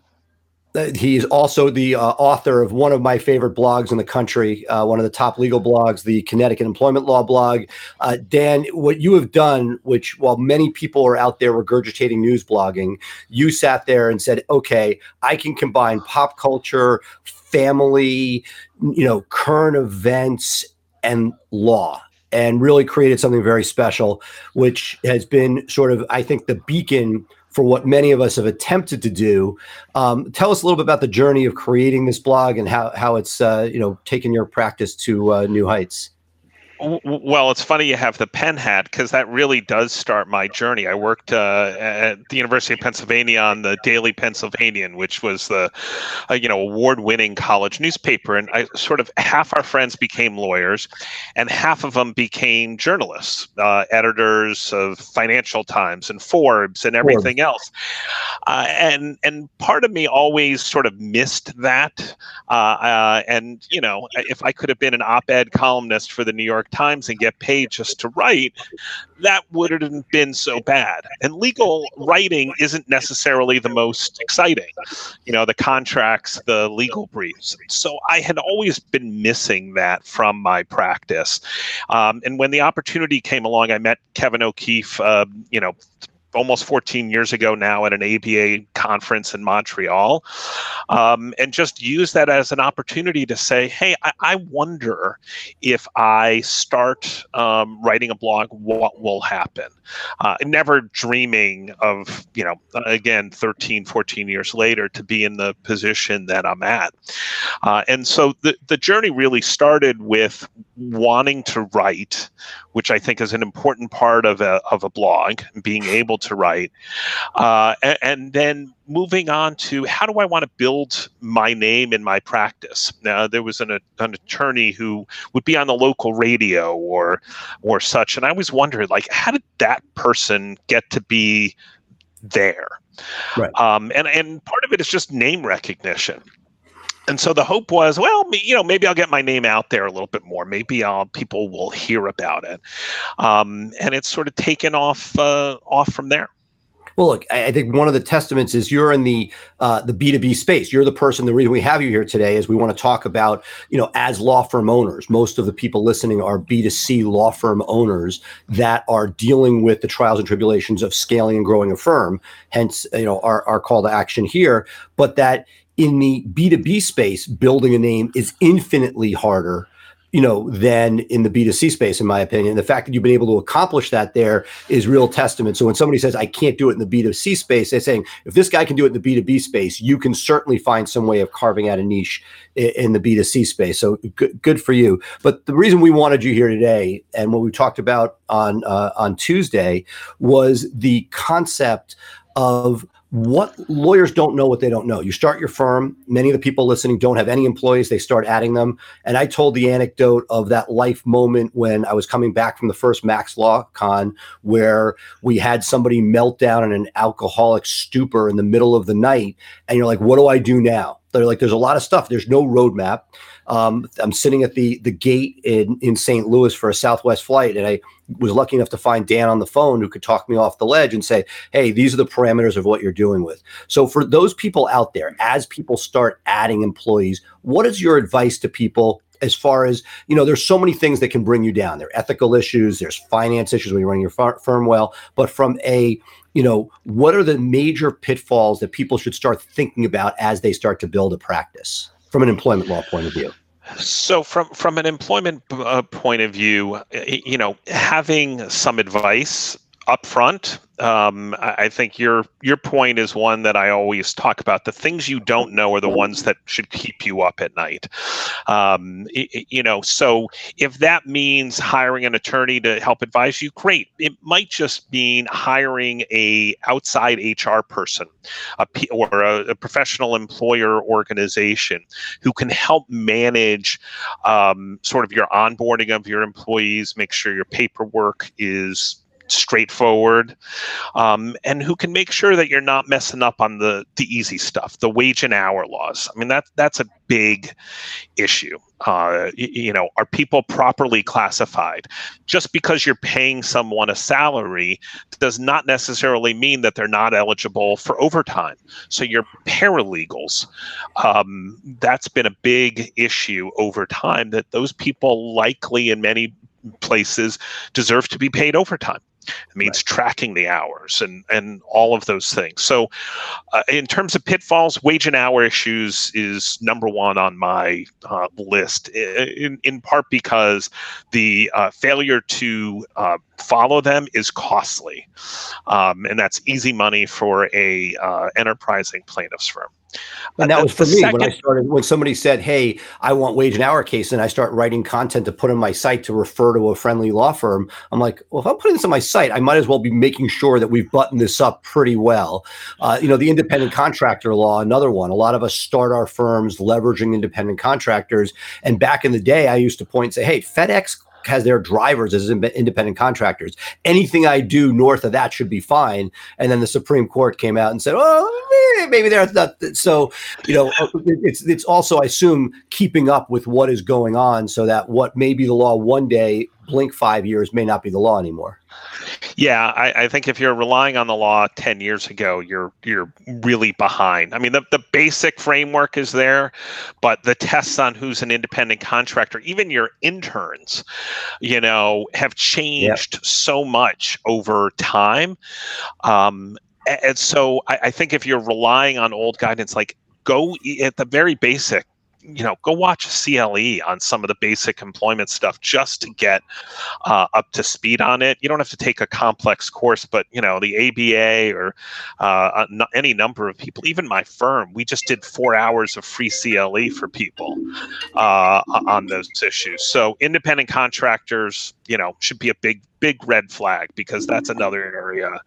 he's also the uh, author of one of my favorite blogs in the country, uh, one of the top legal blogs, the Connecticut Employment Law blog. Uh, Dan, what you have done, which while many people are out there regurgitating news blogging, you sat there and said, "Okay, I can combine pop culture." family you know current events and law and really created something very special, which has been sort of, I think, the beacon for what many of us have attempted to do. Um, tell us a little bit about the journey of creating this blog and how how it's uh, you know taken your practice to uh, new heights. Well, it's funny you have the Penn hat because that really does start my journey. I worked uh, at the University of Pennsylvania on the Daily Pennsylvanian, which was the uh, you know award-winning college newspaper, and I sort of half our friends became lawyers, and half of them became journalists, uh, editors of Financial Times and Forbes and everything Forbes. else. Uh, and and part of me always sort of missed that. Uh, uh, and you know, if I could have been an op-ed columnist for the New York York Times and get paid just to write, that wouldn't have been so bad. And legal writing isn't necessarily the most exciting, you know, the contracts, the legal briefs. So I had always been missing that from my practice. Um, and when the opportunity came along, I met Kevin O'Keefe, uh, you know, almost 14 years ago now at an ABA conference in Montreal, um, and just use that as an opportunity to say, hey, I, I wonder if I start um, writing a blog, what will happen? Uh, never dreaming of, you know, again, 13, 14 years later to be in the position that I'm at. Uh, and so the, the journey really started with wanting to write, which I think is an important part of a, of a blog, being able to write. Uh, and, and, then moving on to how do I want to build my name in my practice? Now, there was an, an attorney who would be on the local radio or, or such. And I always wondered, like, how did that person get to be there? Right. Um, and, and part of it is just name recognition and so the hope was, well, you know, maybe I'll get my name out there a little bit more. Maybe I'll, people will hear about it, um, and it's sort of taken off uh, off from there. Well, look, I think one of the testaments is you're in the uh, the B two B space. You're the person. The reason we have you here today is we want to talk about, you know, as law firm owners. Most of the people listening are B two C law firm owners that are dealing with the trials and tribulations of scaling and growing a firm. Hence, you know, our our call to action here. But that in the B2B space, building a name is infinitely harder, you know, than in the B2C space, in my opinion. The fact that you've been able to accomplish that there is real testament. So when somebody says, I can't do it in the B2C space, they're saying, if this guy can do it in the B2B space, you can certainly find some way of carving out a niche in the B2C space. So good, good for you. But the reason we wanted you here today and what we talked about on uh, on Tuesday was the concept of what lawyers don't know what they don't know. You start your firm, many of the people listening don't have any employees, they start adding them. And I told the anecdote of that life moment when I was coming back from the first Max Law Con where we had somebody melt down in an alcoholic stupor in the middle of the night. And you're like, what do I do now? They're like, there's a lot of stuff. There's no roadmap. Um, I'm sitting at the the gate in in St. Louis for a Southwest flight, and I was lucky enough to find Dan on the phone who could talk me off the ledge and say, "Hey, these are the parameters of what you're doing with." So for those people out there, as people start adding employees, what is your advice to people as far as you know there's so many things that can bring you down there are ethical issues there's finance issues when you're running your firm well but from a you know what are the major pitfalls that people should start thinking about as they start to build a practice from an employment law point of view? So, from from an employment uh, point of view, you know, having some advice up front um, I think your your point is one that I always talk about. The things you don't know are the ones that should keep you up at night. Um, it, you know, so if that means hiring an attorney to help advise you, great. It might just mean hiring a outside HR person, a P, or a, a, professional employer organization who can help manage um, sort of your onboarding of your employees, make sure your paperwork is straightforward, um, and who can make sure that you're not messing up on the the easy stuff, the wage and hour laws. I mean that that's a big issue. Uh, you know, are people properly classified? Just because you're paying someone a salary does not necessarily mean that they're not eligible for overtime. So your paralegals, um, that's been a big issue over time. That those people likely in many places deserve to be paid overtime. It means right. tracking the hours and and all of those things. So, uh, in terms of pitfalls, wage and hour issues is number one on my uh, list. In in part because the uh, failure to uh, follow them is costly, um, and that's easy money for a uh, enterprising plaintiff's firm. And that was for me second, when I started. When somebody said, "Hey, I want wage and hour case," and I start writing content to put on my site to refer to a friendly law firm, I'm like, "Well, if I'm putting this on my site, I might as well be making sure that we've buttoned this up pretty well." Uh, you know, the independent contractor law, another one. A lot of us start our firms leveraging independent contractors, and back in the day, I used to point and say, "Hey, FedEx has their drivers as independent contractors. Anything I do north of that should be fine. And then the Supreme Court came out and said, "Oh, maybe they're not." So, you know, uh, it's it's also I assume keeping up with what is going on, so that what may be the law one day blink five years may not be the law anymore. Yeah, I, I, think if you're relying on the law 10 years ago, you're you're really behind. I mean, the, the basic framework is there, but the tests on who's an independent contractor, even your interns, you know, have changed yep. so much over time. Um, and so I, I think if you're relying on old guidance, like go at the very basic you know, go watch CLE on some of the basic employment stuff just to get uh, up to speed on it. You don't have to take a complex course, but you know, the ABA or uh, any number of people, even my firm, we just did four hours of free CLE for people uh, on those issues. So independent contractors, you know, should be a big, big red flag because that's another area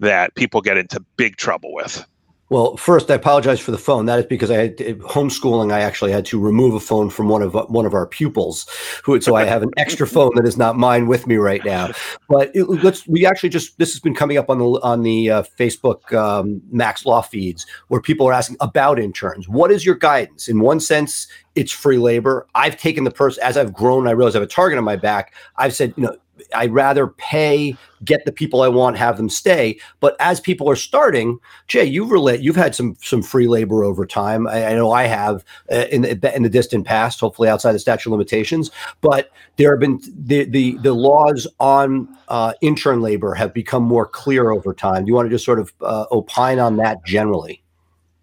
that people get into big trouble with. Well, first, I apologize for the phone. That is because I had homeschooling. I actually had to remove a phone from one of one of our pupils, who so I have an extra phone that is not mine with me right now. But it, let's we actually just this has been coming up on the on the uh, Facebook um, Max Law feeds where people are asking about interns. What is your guidance? In one sense, it's free labor. I've taken the person as I've grown. I realize I have a target on my back. I've said, you know, I'd rather pay, get the people I want, have them stay. But as people are starting, Jay, you've relate, you've had some some free labor over time. I, I know I have uh, in the, in the distant past, hopefully outside the statute of limitations. But there have been the the the laws on uh, intern labor have become more clear over time. Do you want to just sort of uh, opine on that generally?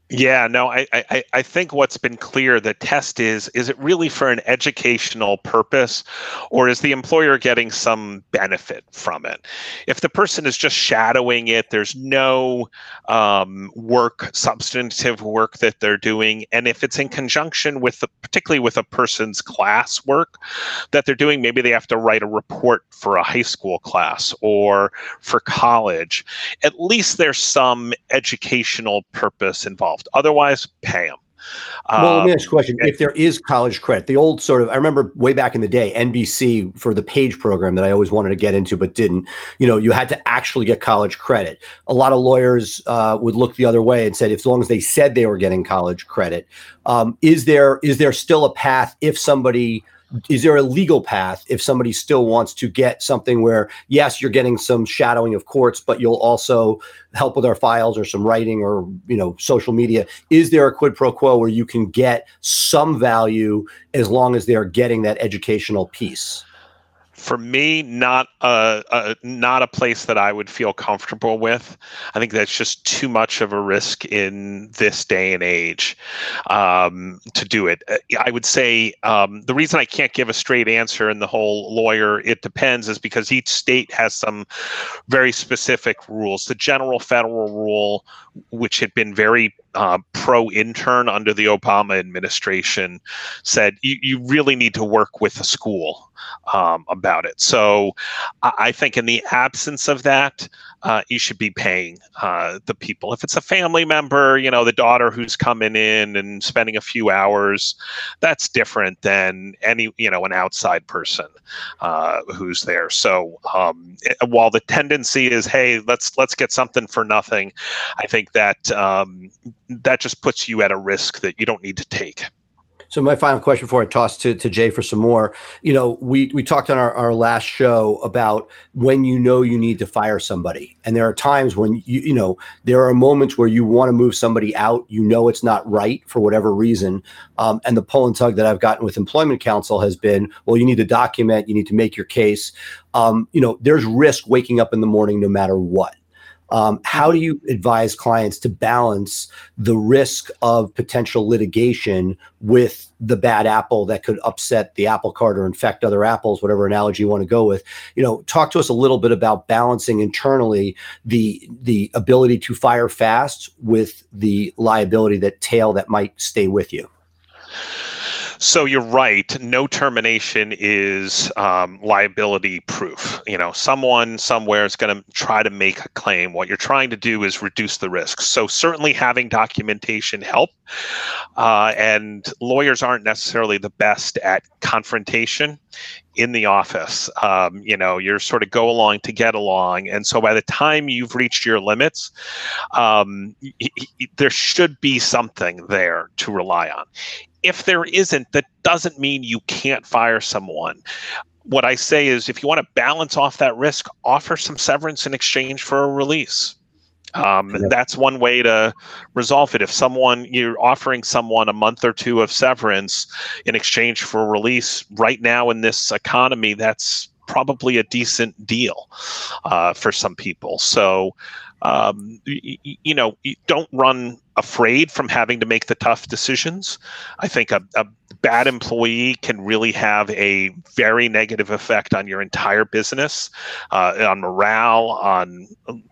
Yeah, no, I, I, I think what's been clear the test is is it really for an educational purpose or is the employer getting some benefit from it? If the person is just shadowing it, there's no um, work, substantive work that they're doing. And if it's in conjunction with the, particularly with a person's class work that they're doing, maybe they have to write a report for a high school class or for college, at least there's some educational purpose involved involved. Otherwise, pay them. Well, let me ask you a question. Um, if there is college credit, the old sort of, I remember way back in the day, NBC for the Page program that I always wanted to get into but didn't, you know, you had to actually get college credit. A lot of lawyers uh, would look the other way and said, as long as they said they were getting college credit, um, is there is there still a path if somebody is there a legal path if somebody still wants to get something where yes you're getting some shadowing of courts but you'll also help with our files or some writing or you know social media? Is there a quid pro quo where you can get some value as long as they're getting that educational piece for me, not a, a, not a place that I would feel comfortable with. I think that's just too much of a risk in this day and age um, to do it. Uh, I would say um, the reason I can't give a straight answer in the whole lawyer it depends is because each state has some very specific rules. The general federal rule, which had been very uh, pro intern under the Obama administration, said you, you really need to work with a school um, about it. So I think in the absence of that, uh, you should be paying uh, the people. If it's a family member, you know, the daughter who's coming in and spending a few hours, that's different than any, you know, an outside person uh, who's there. So um, it, while the tendency is, hey, let's let's get something for nothing, I think that um, that just puts you at a risk that you don't need to take. So my final question before I toss to, to Jay for some more, you know, we we talked on our, our last show about when you know you need to fire somebody. And there are times when you you know, there are moments where you want to move somebody out, you know it's not right for whatever reason. Um, and the pull and tug that I've gotten with employment counsel has been, well, you need to document, you need to make your case. Um, you know, there's risk waking up in the morning no matter what. Um, how do you advise clients to balance the risk of potential litigation with the bad apple that could upset the apple cart or infect other apples, whatever analogy you want to go with? You know, talk to us a little bit about balancing internally the the ability to fire fast with the liability that tail that might stay with you. So you're right. No termination is um, liability proof. You know, someone somewhere is going to try to make a claim. What you're trying to do is reduce the risk. So certainly having documentation help. Uh, and lawyers aren't necessarily the best at confrontation in the office. Um, you know, you're sort of go along to get along. And so by the time you've reached your limits, um, y- y- there should be something there to rely on if there isn't, that doesn't mean you can't fire someone. what I say is if you want to balance off that risk, offer some severance in exchange for a release. Um, yeah. That's one way to resolve it. If someone you're offering someone a month or two of severance in exchange for release right now in this economy, that's probably a decent deal uh, for some people. So, um, you, you know, don't run afraid from having to make the tough decisions. I think a, a bad employee can really have a very negative effect on your entire business, uh, on morale, on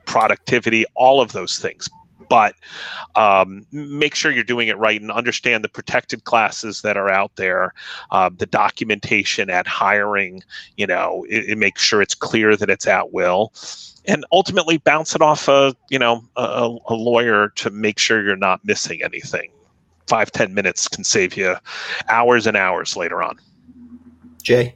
productivity, all of those things. But um, make sure you're doing it right and understand the protected classes that are out there, uh, the documentation at hiring. You know, it, it makes sure it's clear that it's at will. And ultimately bounce it off a you know a, a, lawyer to make sure you're not missing anything. Five ten minutes can save you hours and hours later on. Jay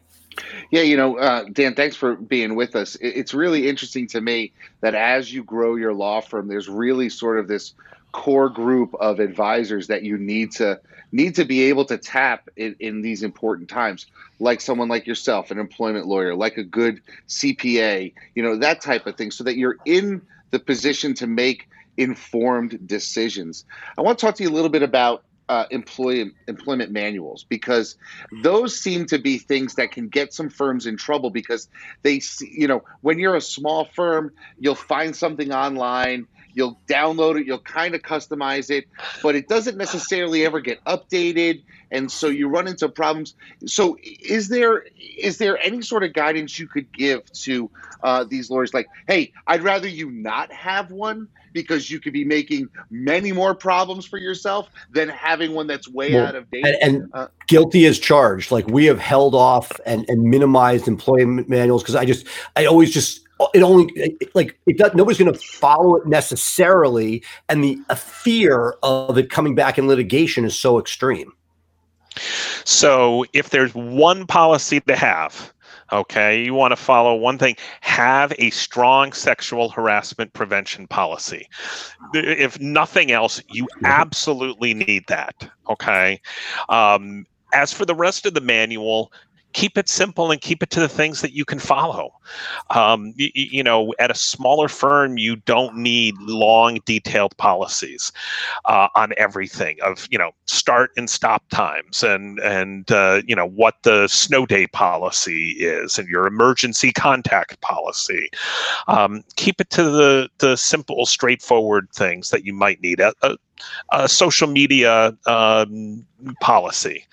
yeah you know uh, dan thanks for being with us. It's really interesting to me that as you grow your law firm there's really sort of this core group of advisors that you need to need to be able to tap in, in these important times like someone like yourself an employment lawyer like a good cpa you know that type of thing so that you're in the position to make informed decisions. I want to talk to you a little bit about uh, employee employment manuals because those seem to be things that can get some firms in trouble because they you know when you're a small firm you'll find something online You'll download it, you'll kind of customize it, but it doesn't necessarily ever get updated, and so you run into problems. So, is there is there any sort of guidance you could give to uh, these lawyers? Like, hey, I'd rather you not have one because you could be making many more problems for yourself than having one that's way well, out of date. And, and uh, guilty as charged. Like we have held off and, and minimized employment manuals because I just I always just it only like it does nobody's going to follow it necessarily and the fear of it coming back in litigation is so extreme. So if there's one policy to have okay you want to follow one thing have a strong sexual harassment prevention policy. If nothing else you absolutely need that okay? Um, as for the rest of the manual keep it simple and keep it to the things that you can follow. Um, you, you, know, at a smaller firm, you don't need long, detailed policies uh, on everything of you know start and stop times and and uh, you know what the snow day policy is and your emergency contact policy. Um, keep it to the the simple, straightforward things that you might need. A social media um, policy,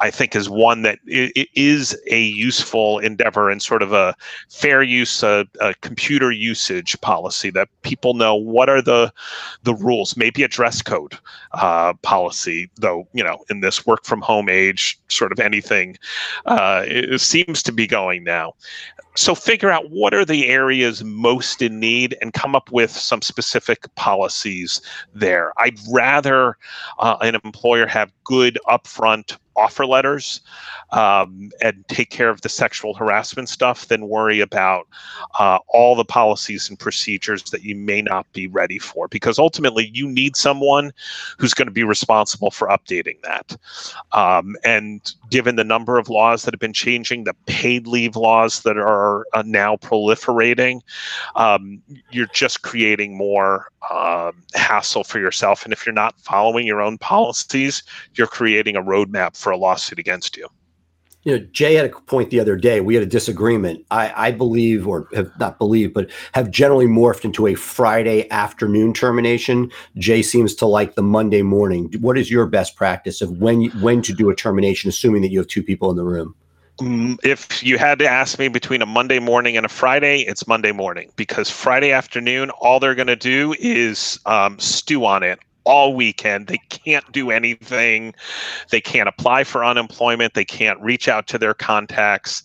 I think, is one that is a useful endeavor and sort of a fair use, a, a, computer usage policy that people know what are the the rules. Maybe a dress code uh, policy, though. You know, in this work from home age, sort of anything uh, seems to be going now so figure out what are the areas most in need and come up with some specific policies there. I'd rather uh, an employer have good upfront offer letters um, and take care of the sexual harassment stuff than worry about uh, all the policies and procedures that you may not be ready for because ultimately you need someone who's going to be responsible for updating that. Um, and given the number of laws that have been changing the paid leave laws that are uh, now proliferating um, you're just creating more um, hassle for yourself and if you're not following your own policies you're creating a roadmap for a lawsuit against you. You know, Jay had a point the other day. We had a disagreement. I, I believe, or have not believed, but have generally morphed into a Friday afternoon termination. Jay seems to like the Monday morning. What is your best practice of when when to do a termination, assuming that you have two people in the room? Mm, if you had to ask me between a Monday morning and a Friday, it's Monday morning because Friday afternoon, all they're going to do is um, stew on it all weekend. They can't do anything. They can't apply for unemployment. They can't reach out to their contacts.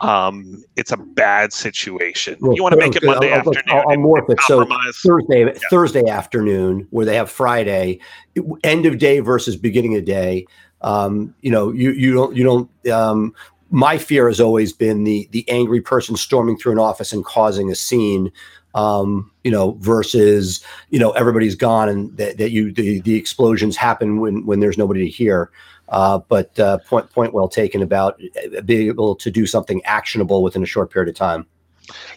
Um, it's a bad situation. Well, you want to make it Monday I'll, afternoon. I'll, I'll morph it. So Thursday, yeah. Thursday afternoon, where they have Friday, end of day versus beginning of day. Um, you know, you you don't you don't. Um, my fear has always been the the angry person storming through an office and causing a scene um, you know, versus you know everybody's gone and that, that you the, the explosions happen when when there's nobody to hear. Uh, but uh, point point well taken about uh, being able to do something actionable within a short period of time.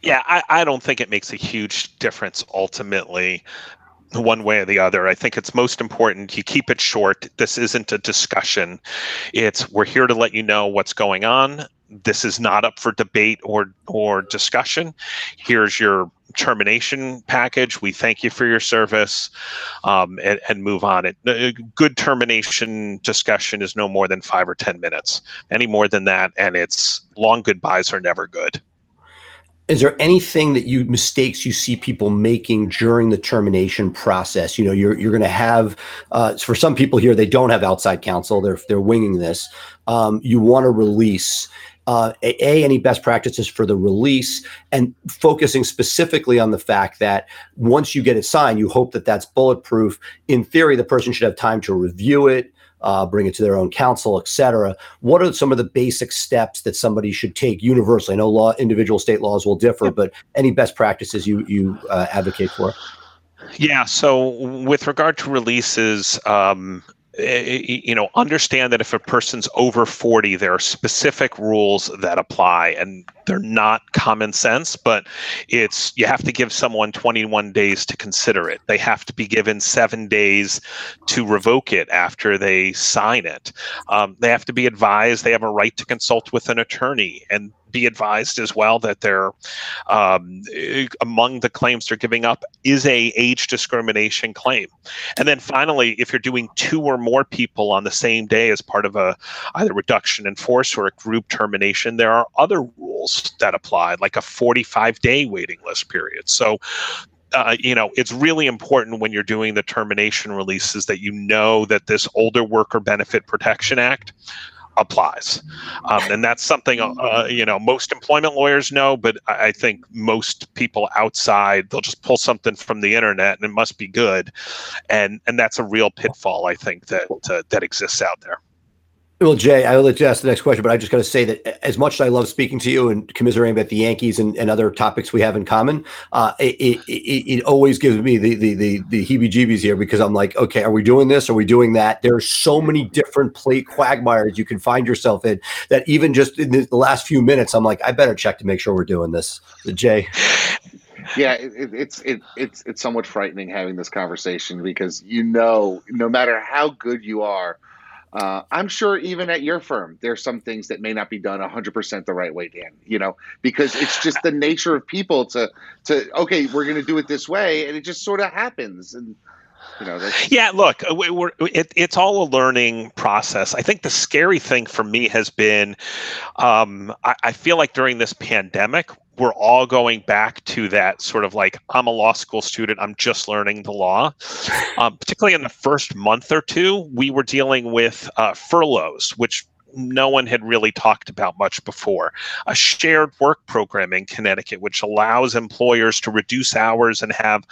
Yeah, I, I don't think it makes a huge difference ultimately one way or the other. I think it's most important you keep it short. This isn't a discussion. It's we're here to let you know what's going on. This is not up for debate or or discussion. Here's your termination package. We thank you for your service, um, and, and move on. It a good termination discussion is no more than five or ten minutes. Any more than that, and it's long goodbyes are never good is there anything that you mistakes you see people making during the termination process you know you're, you're going to have uh, for some people here they don't have outside counsel they're they're winging this um, you want to release uh, a any best practices for the release and focusing specifically on the fact that once you get it signed you hope that that's bulletproof in theory the person should have time to review it uh, bring it to their own counsel, et cetera. What are some of the basic steps that somebody should take universally? I know law, individual state laws will differ, but any best practices you you uh, advocate for? Yeah. So with regard to releases, um, you know understand that if a person's over 40 there are specific rules that apply and they're not common sense but it's you have to give someone 21 days to consider it. They have to be given seven days to revoke it after they sign it. Um, they have to be advised they have a right to consult with an attorney and be advised as well that they're um, among the claims they're giving up is a age discrimination claim. And then finally, if you're doing two or more people on the same day as part of a either reduction in force or a group termination, there are other rules that apply, like a 45 day waiting list period. So uh, you know, it's really important when you're doing the termination releases that you know that this Older Worker Benefit Protection Act applies. Um, and that's something, uh, you know, most employment lawyers know, but I think most people outside, they'll just pull something from the internet and it must be good. And, and that's a real pitfall, I think, that, uh, that exists out there. Well, Jay, I will let you ask the next question, but I just got to say that as much as I love speaking to you and commiserating about the Yankees and, and other topics we have in common, uh, it, it, it, it, always gives me the, the, the, the heebie-jeebies here because I'm like, okay, are we doing this? Are we doing that? There are so many different plate quagmires you can find yourself in that even just in the last few minutes, I'm like, I better check to make sure we're doing this. Jay. yeah, it, it's it, it's it's somewhat frightening having this conversation because you know, no matter how good you are uh, I'm sure even at your firm, there's some things that may not be done 100% the right way, Dan. You know, because it's just the nature of people to to okay, we're going to do it this way, and it just sort of happens. And you know, yeah. Look, uh, we're, it, it's all a learning process. I think the scary thing for me has been, um, I, I feel like during this pandemic, we're all going back to that sort of like i'm a law school student i'm just learning the law. Um, particularly in the first month or two we were dealing with uh, furloughs which no one had really talked about much before. A shared work program in Connecticut, which allows employers to reduce hours and have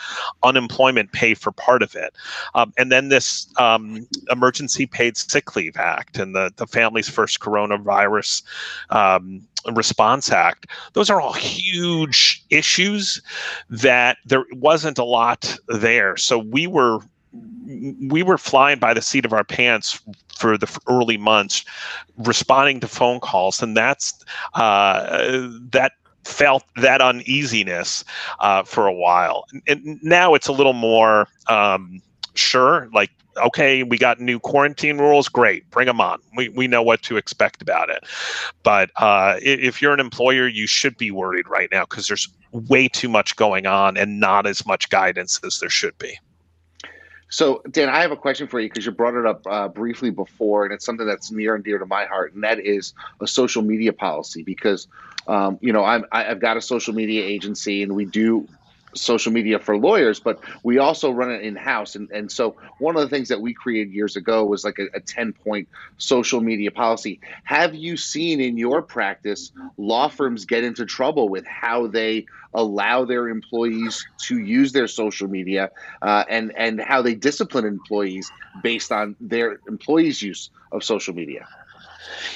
unemployment pay for part of it. Um, and then this um, Emergency Paid Sick Leave Act and the, the Families First Coronavirus um, Response Act. Those are all huge issues that there wasn't a lot there. So we were we were flying by the seat of our pants for the early months, responding to phone calls, and that's uh, that felt that uneasiness uh, for a while. And now it's a little more um, sure, like okay, we got new quarantine rules. Great, bring them on. We, we know what to expect about it. But uh, if you're an employer, you should be worried right now because there's way too much going on and not as much guidance as there should be. So, Dan, I have a question for you because you brought it up uh, briefly before, and it's something that's near and dear to my heart, and that is a social media policy. Because, um, you know, I'm, I've got a social media agency, and we do social media for lawyers, but we also run it in house. And, and so one of the things that we created years ago was like a, a 10 point social media policy. Have you seen in your practice law firms get into trouble with how they allow their employees to use their social media uh, and, and how they discipline employees based on their employees' use of social media?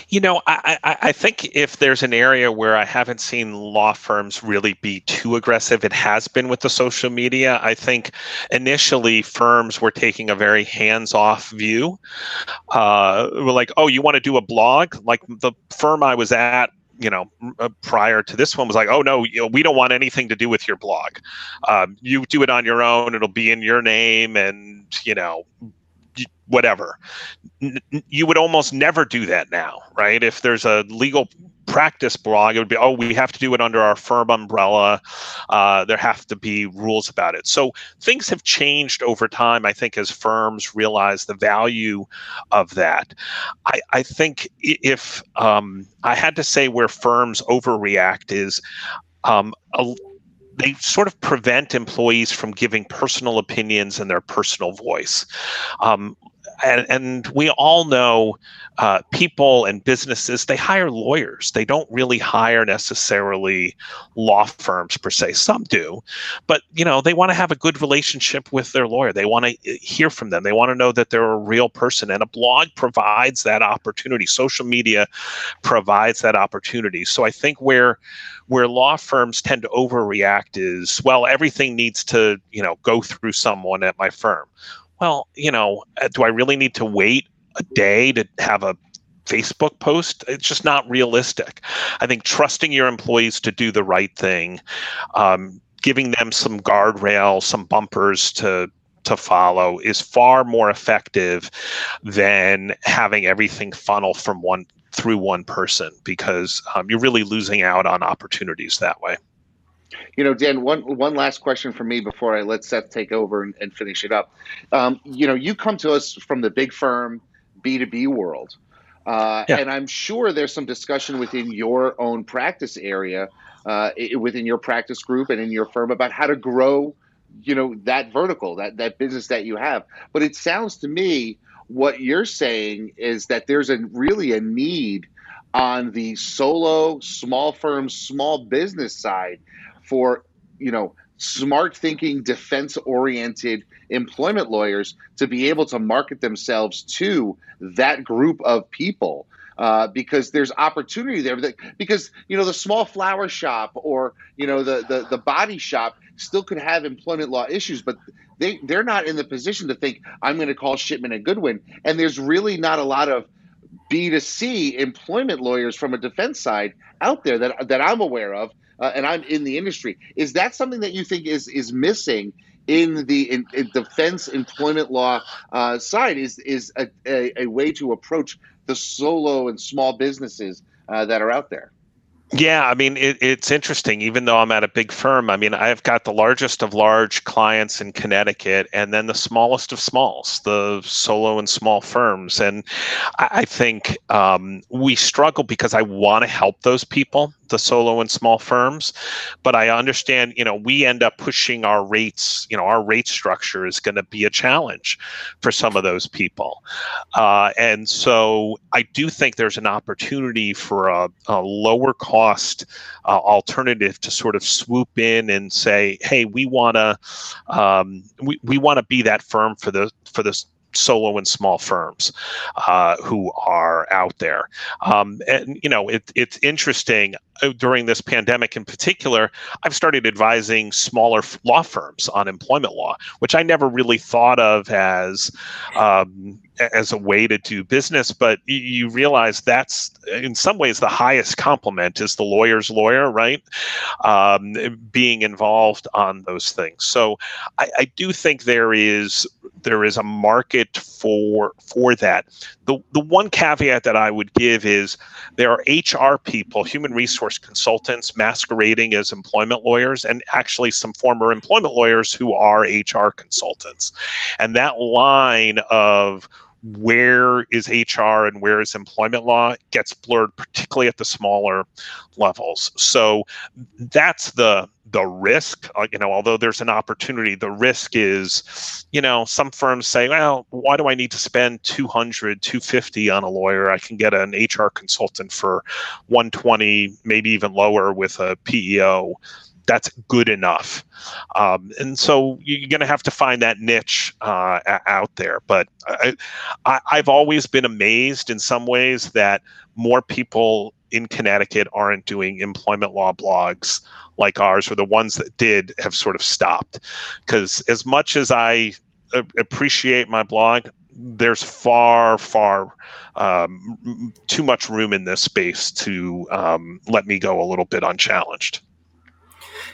You know, I, I, I, think if there's an area where I haven't seen law firms really be too aggressive, it has been with the social media. I think initially firms were taking a very hands off view. Uh, we're like, oh, you want to do a blog? Like the firm I was at you know, uh, prior to this one was like, oh no, you know, we don't want anything to do with your blog. Um, you do it on your own. It'll be in your name, and you know, whatever. you would almost never do that now, right? If there's a legal practice blog, it would be, oh, we have to do it under our firm umbrella. Uh, there have to be rules about it. So things have changed over time, I think, as firms realize the value of that. I, I think if um, I had to say where firms overreact is um, a, they sort of prevent employees from giving personal opinions and their personal voice. Um, and, and we all know uh, people and businesses they hire lawyers. They don't really hire necessarily law firms per se. Some do but you know they want to have a good relationship with their lawyer. They want to uh, hear from them. They want to know that they're a real person and a blog provides that opportunity. Social media provides that opportunity. So i think where where law firms tend to overreact is well everything needs to you know go through someone at my firm well, you know, uh, do I really need to wait a day to have a Facebook post? It's just not realistic. I think trusting your employees to do the right thing, um, giving them some guardrails, some bumpers to to follow is far more effective than having everything funnel from one through one person because um, you're really losing out on opportunities that way. You know, Dan, one one last question for me before I let Seth take over and, and finish it up. Um, you know, you come to us from the big firm B2B world. Uh, yeah. And I'm sure there's some discussion within your own practice area, uh, within your practice group and in your firm about how to grow, you know, that vertical, that, that business that you have. But it sounds to me what you're saying is that there's a really a need on the solo, small firm, small business side for you know smart thinking defense oriented employment lawyers to be able to market themselves to that group of people uh, because there's opportunity there that, because you know the small flower shop or you know the, the the body shop still could have employment law issues but they they're not in the position to think i'm going to call shipman and goodwin. And there's really not a lot of b2c employment lawyers from a defense side out there that that i'm aware of uh, and I'm in the industry. Is that something that you think is is missing in the in, in defense employment law uh, side? Is is a, a, a, way to approach the solo and small businesses uh, that are out there? Yeah, I mean, it, it's interesting. Even though I'm at a big firm, I mean, I've got the largest of large clients in Connecticut and then the smallest of smalls, the solo and small firms. And I, I think um, we struggle because I want to help those people the solo and small firms but i understand you know we end up pushing our rates you know our rate structure is going to be a challenge for some of those people uh, and so i do think there's an opportunity for a, a lower cost uh, alternative to sort of swoop in and say hey we want to um, we, we want to be that firm for the for this solo and small firms uh, who are out there. Um, and you know, it, it's interesting during this pandemic in particular. I've started advising smaller law firms on employment law, which I never really thought of as um, as a way to do business. But you realize that's in some ways the highest compliment is the lawyer's lawyer, right? Um, being involved on those things. So I, I do think there is there is a market for for that. The the one caveat that I would give is there are HR people, human resource consultants masquerading as employment lawyers and actually some former employment lawyers who are HR consultants. And that line of where is HR and where is employment law gets blurred, particularly at the smaller levels. So that's the the risk. Uh, you know, although there's an opportunity, the risk is, you know, some firms say, well, why do I need to spend 200, 250 on a lawyer? I can get an HR consultant for 120, maybe even lower with a PEO that's good enough. Um, and so you're going to have to find that niche uh, out there. But I, I've always been amazed in some ways that more people in Connecticut aren't doing employment law blogs like ours, or the ones that did have sort of stopped. Because as much as I appreciate my blog, there's far, far um, too much room in this space to um, let me go a little bit unchallenged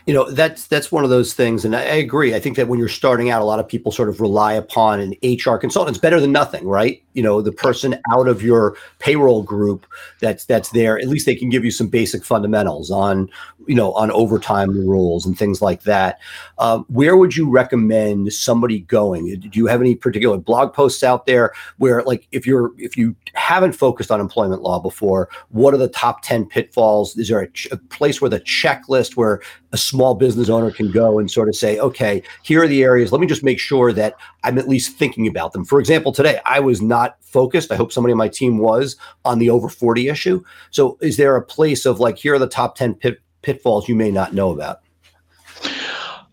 you know that's that's one of those things and I, I, agree. I think that when you're starting out a lot of people sort of rely upon an hr consultant. It's better than nothing right you know the person out of your payroll group that's that's there at least they can give you some basic fundamentals on you know on overtime rules and things like that. Um, where would you recommend somebody going? Do you have any particular blog posts out there where like if you're if you haven't focused on employment law before what are the top 10 pitfalls? Is there a, ch- a place where the checklist where a small business owner can go and sort of say okay here are the areas. Let me just make sure that i'm at least thinking about them. For example today i was not focused i hope somebody on my team was on the over 40 issue so is there a place of like here are the top 10 pit, pitfalls you may not know about?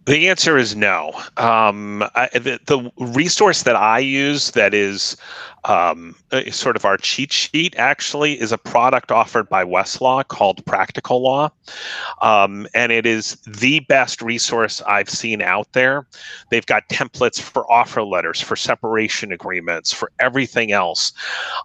The answer is no. Um, I, the, the, resource that I use that is um, sort of our cheat sheet actually is a product offered by Westlaw called Practical Law. Um, and it is the best resource I've seen out there. They've got templates for offer letters, for separation agreements, for everything else.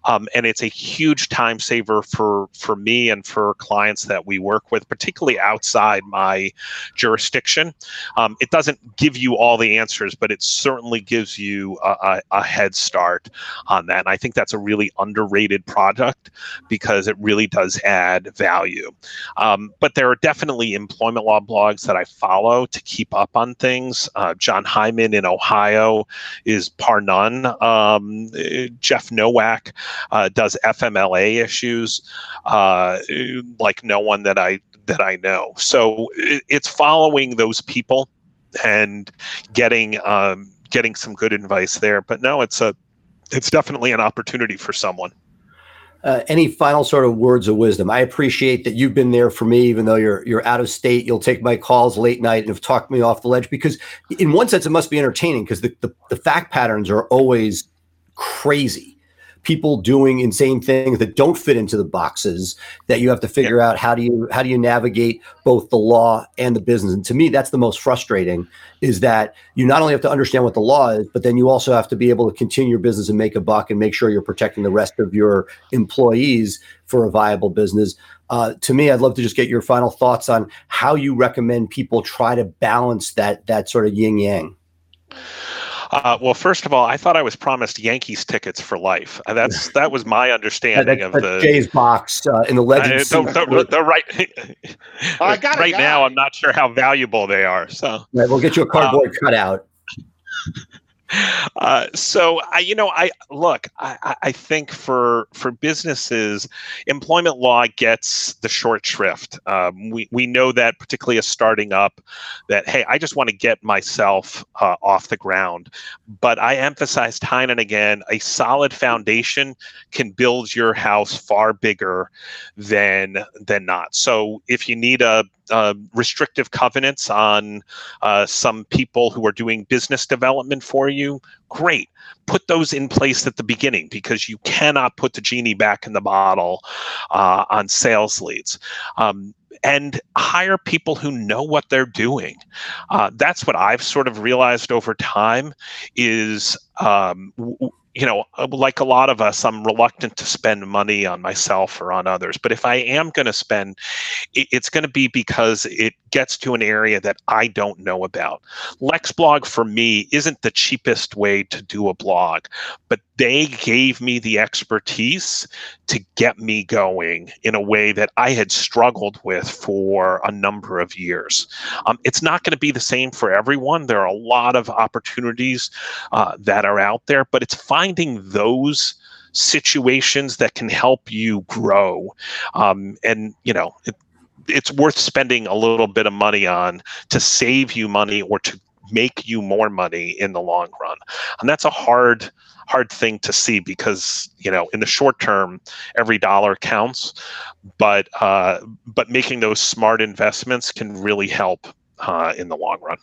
Um, and it's a huge time saver for, for me and for clients that we work with, particularly outside my jurisdiction. Um, it doesn't give you all the answers, but it certainly gives you a, a, a head start on that. And I think that's a really underrated product because it really does add value. Um, but there are definitely employment law blogs that I follow to keep up on things. Uh, Jon Hyman in Ohio is par none. Um, Jeff Nowak uh, does FMLA issues uh, like no one that I that I know. So it, it's following those people and getting um, getting some good advice there. But no, it's a it's definitely an opportunity for someone. Uh, any final sort of words of wisdom? I appreciate that you've been there for me, even though you're you're out of state. You'll take my calls late night and have talked me off the ledge because, in one sense, it must be entertaining because the, the, the fact patterns are always crazy people doing insane things that don't fit into the boxes that you have to figure yeah. out how do you how do you navigate both the law and the business. And to me that's the most frustrating is that you not only have to understand what the law is but then you also have to be able to continue your business and make a buck and make sure you're protecting the rest of your employees for a viable business. Uh, to me i'd love to just get your final thoughts on how you recommend people try to balance that that sort of yin yang uh, well, first of all, I thought I was promised Yankees tickets for life. Uh, that's that was my understanding yeah, of the Jays box uh, in the legend. Uh, the, the, right, oh, right now, I'm not sure how valuable they are. So right, we'll get you a cardboard um, cutout. Uh, so I, you know, I look. I, I think for for businesses, employment law gets the short shrift. Um, we we know that particularly as starting up, that hey, I just want to get myself uh, off the ground. But I emphasize time and again, a solid foundation can build your house far bigger than than not. So if you need a uh, restrictive covenants on uh, some people who are doing business development for you, great. Put those in place at the beginning because you cannot put the genie back in the bottle uh, on sales leads. Um, and hire people who know what they're doing. Uh, that's what I've sort of realized over time is um, w- you know, uh, like a lot of us, I'm reluctant to spend money on myself or on others. But if I am going to spend, it's going to be because it gets to an area that I don't know about. LexBlog for me isn't the cheapest way to do a blog, but they gave me the expertise to get me going in a way that I had struggled with for a number of years. Um, it's not going to be the same for everyone. There are a lot of opportunities uh, that are out there, but it's finding those situations that can help you grow. Um, and, you know, it, it's worth spending a little bit of money on to save you money or to make you more money in the long run. And that's a hard hard thing to see because you know in the short term every dollar counts but uh, but making those smart investments can really help uh, in the long run.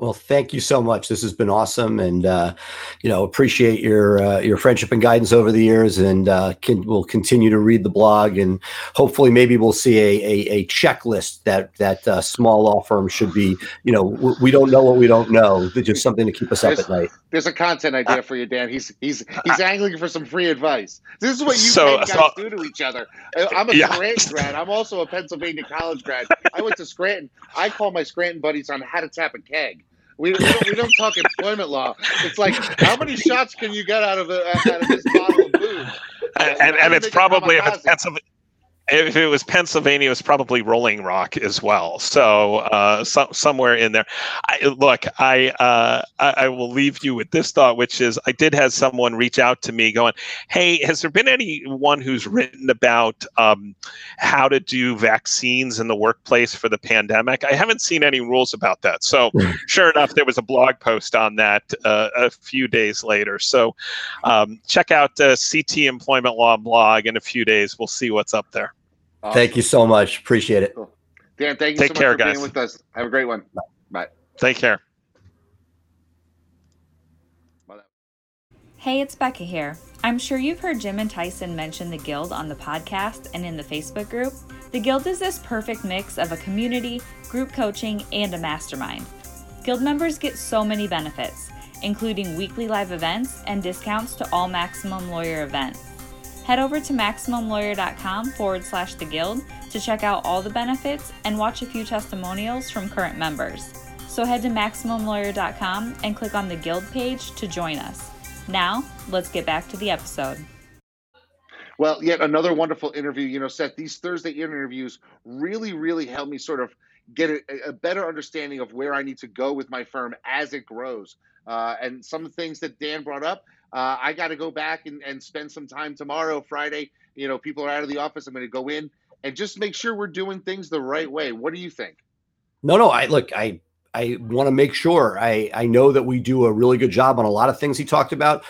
Well, thank you so much. This has been awesome, and uh, you know appreciate your uh, your friendship and guidance over the years, and uh, can, we'll continue to read the blog, and hopefully maybe we'll see a a, a checklist that that uh, small law firm should be. You know, w- we don't know what we don't know. Just something to keep us up at night. There's a content idea for you, Dan. He's he's he's angling for some free advice. This is what you So- guys so- do to each other. I- I'm a Yeah. Scranton grad. I'm also a Pennsylvania college grad. I went to Scranton. I call my Scranton buddies on how to tap a keg. We, we, don't, we don't talk employment law. It's like how many shots can you get out of, a, out of this bottle of booze? and, I and, and it's probably if it's. If it was Pennsylvania, it was probably Rolling Rock as well. So uh, so, somewhere in there. I, look, I, uh, I I will leave you with this thought, which is I did have someone reach out to me going, "Hey, has there been anyone who's written about um, how to do vaccines in the workplace for the pandemic?" I haven't seen any rules about that. So sure enough, there was a blog post on that uh, a few days later. So um, check out the CT Employment Law blog in a few days. We'll see what's up there. Thank you so much. Appreciate it. Dan, thank you Take so much care, for guys. being with us. Have a great one. Bye. Take care. Hey, it's Becca here. I'm sure you've heard Jim and Tyson mention the Guild on the podcast and in the Facebook group. The Guild is this perfect mix of a community, group coaching, and a mastermind. Guild members get so many benefits, including weekly live events and discounts to all Maximum Lawyer events. Head over to MaximumLawyer.com forward slash the Guild to check out all the benefits and watch a few testimonials from current members. So head to MaximumLawyer.com and click on the Guild page to join us. Now, let's get back to the episode. Well, yet another wonderful interview. You know, Seth, these Thursday interviews really, really help me sort of get a, a better understanding of where I need to go with my firm as it grows. Uh, and some things that Dan brought up, uh, I got to go back and, and spend some time tomorrow, Friday. You know, people are out of the office. I'm going to go in and just make sure we're doing things the right way. What do you think? No, no. I look. I I want to make sure. I I know that we do a really good job on a lot of things he talked about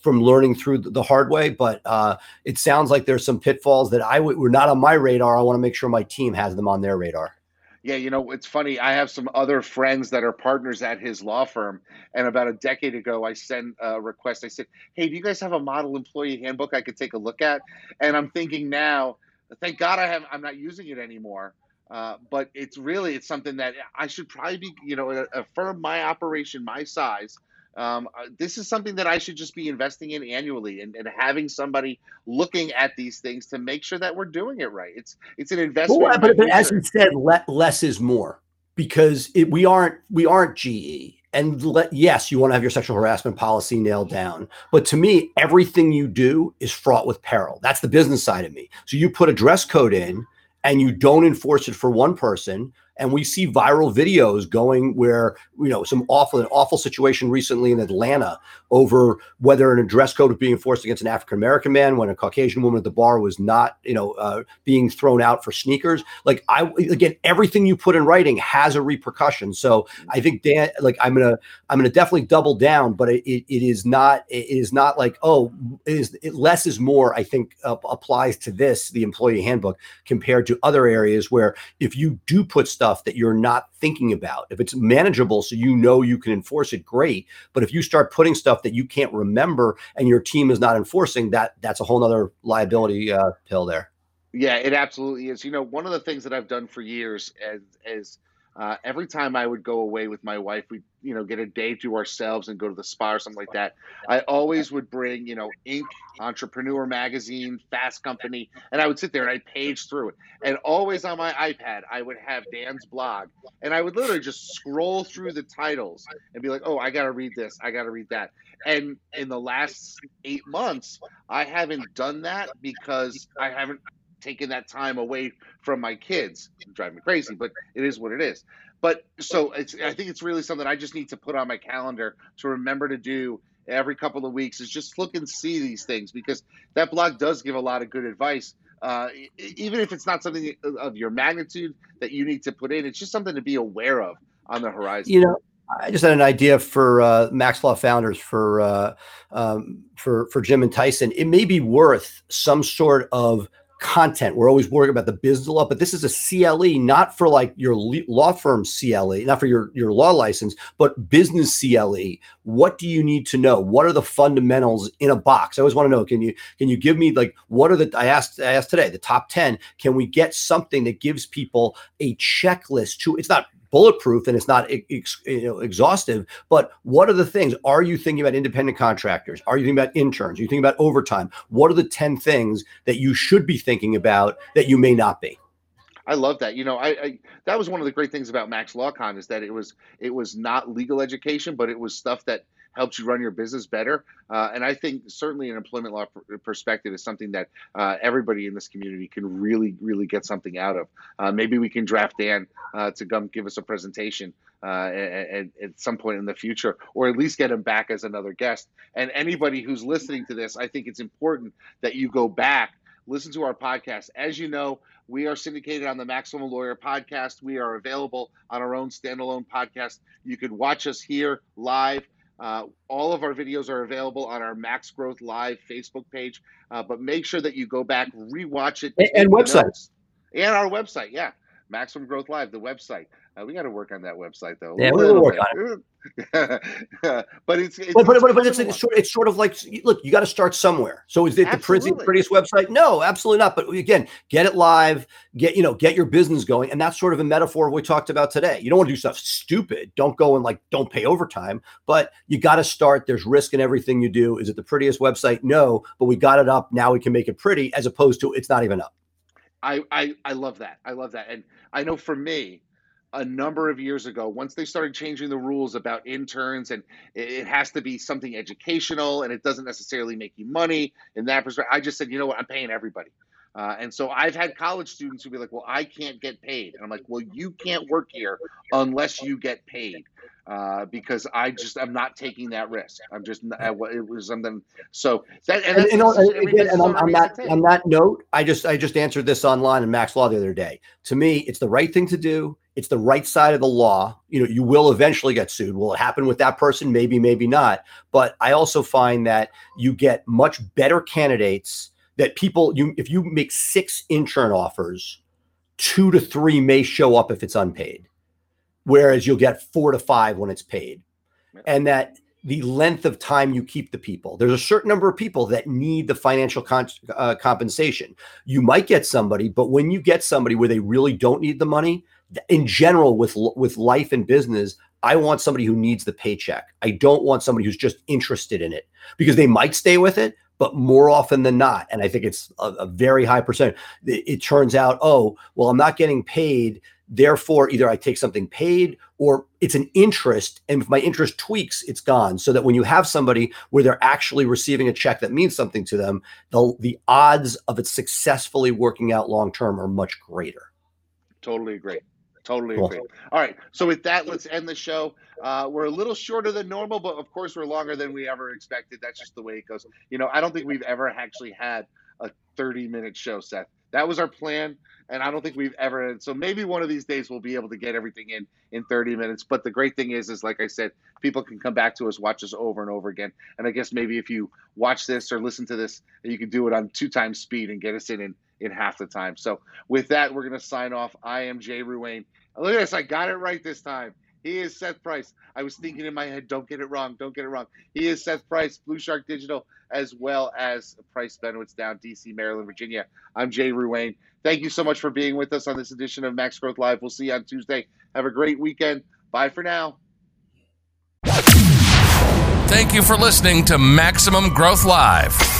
from learning through the hard way. But uh, it sounds like there's some pitfalls that I w- were not on my radar. I want to make sure my team has them on their radar. Yeah, you know, it's funny. I have some other friends that are partners at his law firm. And about a decade ago, I sent a request. I said, Hey, do you guys have a model employee handbook I could take a look at? And I'm thinking now, thank God I have, I'm not using it anymore. Uh, but it's really, it's something that I should probably be, you know, a, a firm my operation, my size. Um, uh, this is something that I should just be investing in annually and, and having somebody looking at these things to make sure that we're doing it right. It's it's an investment. Well, but, but as you said, le- less is more because it, we aren't we aren't GE. And let, yes, you want to have your sexual harassment policy nailed down. But to me, everything you do is fraught with peril. That's the business side of me. So you put a dress code in and you don't enforce it for one person. And we see viral videos going where, you know, some awful, an awful situation recently in Atlanta over whether an dress code was being enforced against an African American man when a Caucasian woman at the bar was not, you know, uh, being thrown out for sneakers. Like I, again, everything you put in writing has a repercussion. So I think Dan, like I'm gonna, I'm gonna definitely double down, but it, it, it is not, it is not like, oh, it is it, less is more. I think uh, applies to this, the employee handbook, compared to other areas where if you do put stuff that you're not thinking about, if it's manageable, so you know you can enforce it, great. But if you start putting stuff that you can't remember and your team is not enforcing, that that's a whole nother liability uh, pill there. Yeah, it absolutely is. You know, one of the things that I've done for years as, is uh, every time I would go away with my wife, we you know get a day to ourselves and go to the spa or something like that. I always would bring you know Inc. Entrepreneur Magazine, Fast Company, and I would sit there and I'd page through it. And always on my iPad, I would have Dan's blog, and I would literally just scroll through the titles and be like, oh, I got to read this, I got to read that. And in the last eight months, I haven't done that because I haven't taken that time away from my kids. Drive me crazy, but it is what it is. But so it's I think it's really something I just need to put on my calendar to remember to do every couple of weeks is just look and see these things because that blog does give a lot of good advice. Uh, even if it's not something of your magnitude that you need to put in, it's just something to be aware of on the horizon. You know, I just had an idea for uh, Max Law founders for uh, um, for for Jim and Tyson. It may be worth some sort of content. We're always worried about the business law, but this is a CLE, not for like your law firm CLE, not for your, your law license, but business CLE. What do you need to know? What are the fundamentals in a box? I always want to know. Can you can you give me like what are the I asked I asked today the top ten? Can we get something that gives people a checklist to? It's not bulletproof and it's not ex, you know, exhaustive. But what are the things? Are you thinking about independent contractors? Are you thinking about interns? Are you thinking about overtime? What are the 10 things that you should be thinking about that you may not be? I love that. You know, I, I, that was one of the great things about Max LawCon is that it was it was not legal education, but it was stuff that helps you run your business better. Uh, and I think certainly an employment law perspective is something that uh, everybody in this community can really, really get something out of. Uh, maybe we can draft Dan uh, to come give us a presentation uh, at, at, some point in the future, or at least get him back as another guest. And anybody who's listening to this, I think it's important that you go back listen to our podcast. As you know, we are syndicated on the Maximum Lawyer podcast. We are available on our own standalone podcast. You can watch us here live. Uh, all of our videos are available on our Max Growth Live Facebook page, uh, but make sure that you go back, rewatch it, and, and website, and our website. Yeah, Maximum Growth Live, the website. Uh, we got to work on that website though. Yeah, we'll work on it. but it's, it's but, but, but, but it's, it's, sort, it's sort of like look, you got to start somewhere. So is it absolutely. the prettiest, prettiest website? No, absolutely not. But again, get it live, get you know, get your business going, and that's sort of a metaphor we talked about today. You don't want to do stuff stupid. Don't go and like don't pay overtime, but you got to start. There's risk in everything you do. Is it the prettiest website? No, but we got it up. Now we can make it pretty, as opposed to it's not even up. I I, I love that. I love that, and I know for me a number of years ago once they started changing the rules about interns and it has to be something educational and it doesn't necessarily make you money in that perspective i just said you know what? I'm paying everybody uh, and so i've had college students who be like well i can't get paid and i'm like well you can't work here unless you get paid uh, because I just I'm not taking that risk. I'm just I, it was something. So that and, and, and, again, and on, on that on that note, I just I just answered this online in Max Law the other day. To me, it's the right thing to do. It's the right side of the law. You know, you will eventually get sued. Will it happen with that person? Maybe, maybe not. But I also find that you get much better candidates. That people you if you make six intern offers, two to three may show up if it's unpaid whereas you'll get four to five when it's paid. And that the length of time you keep the people. There's a certain number of people that need the financial con- uh, compensation. You might get somebody, but when you get somebody where they really don't need the money, in general, with with life and business, I want somebody who needs the paycheck. I don't want somebody who's just interested in it because they might stay with it, but more often than not, and I think it's a, a very high percent, it, it turns out, oh, well, I'm not getting paid Therefore, either I take something paid or it's an interest. And if my interest tweaks, it's gone. So that when you have somebody where they're actually receiving a check that means something to them, the, the odds of it successfully working out long term are much greater. Totally agree. Totally cool. agree. All right. So with that, let's end the show. Uh, we're a little shorter than normal, but of course we're longer than we ever expected. That's just the way it goes. You know, I don't think we've ever actually had a 30 minute show, Seth. That was our plan and I don't think we've ever. So maybe one of these days we'll be able to get everything in in 30 minutes. But the great thing is, is like I said, people can come back to us, watch us over and over again. And I guess maybe if you watch this or listen to this, you can do it on two times speed and get us in in, in half the time. So with that, we're gonna sign off. I am Jay Ruane. Look at this, I got it right this time. He is Seth Price. I was thinking in my head, don't get it wrong, don't get it wrong. He is Seth Price, Blue Shark Digital, as well as Price Benowitz down DC, Maryland, Virginia. I'm Jay Ruane. Thank you so much for being with us on this edition of Max Growth Live. We'll see you on Tuesday. Have a great weekend. Bye for now. Thank you for listening to Maximum Growth Live.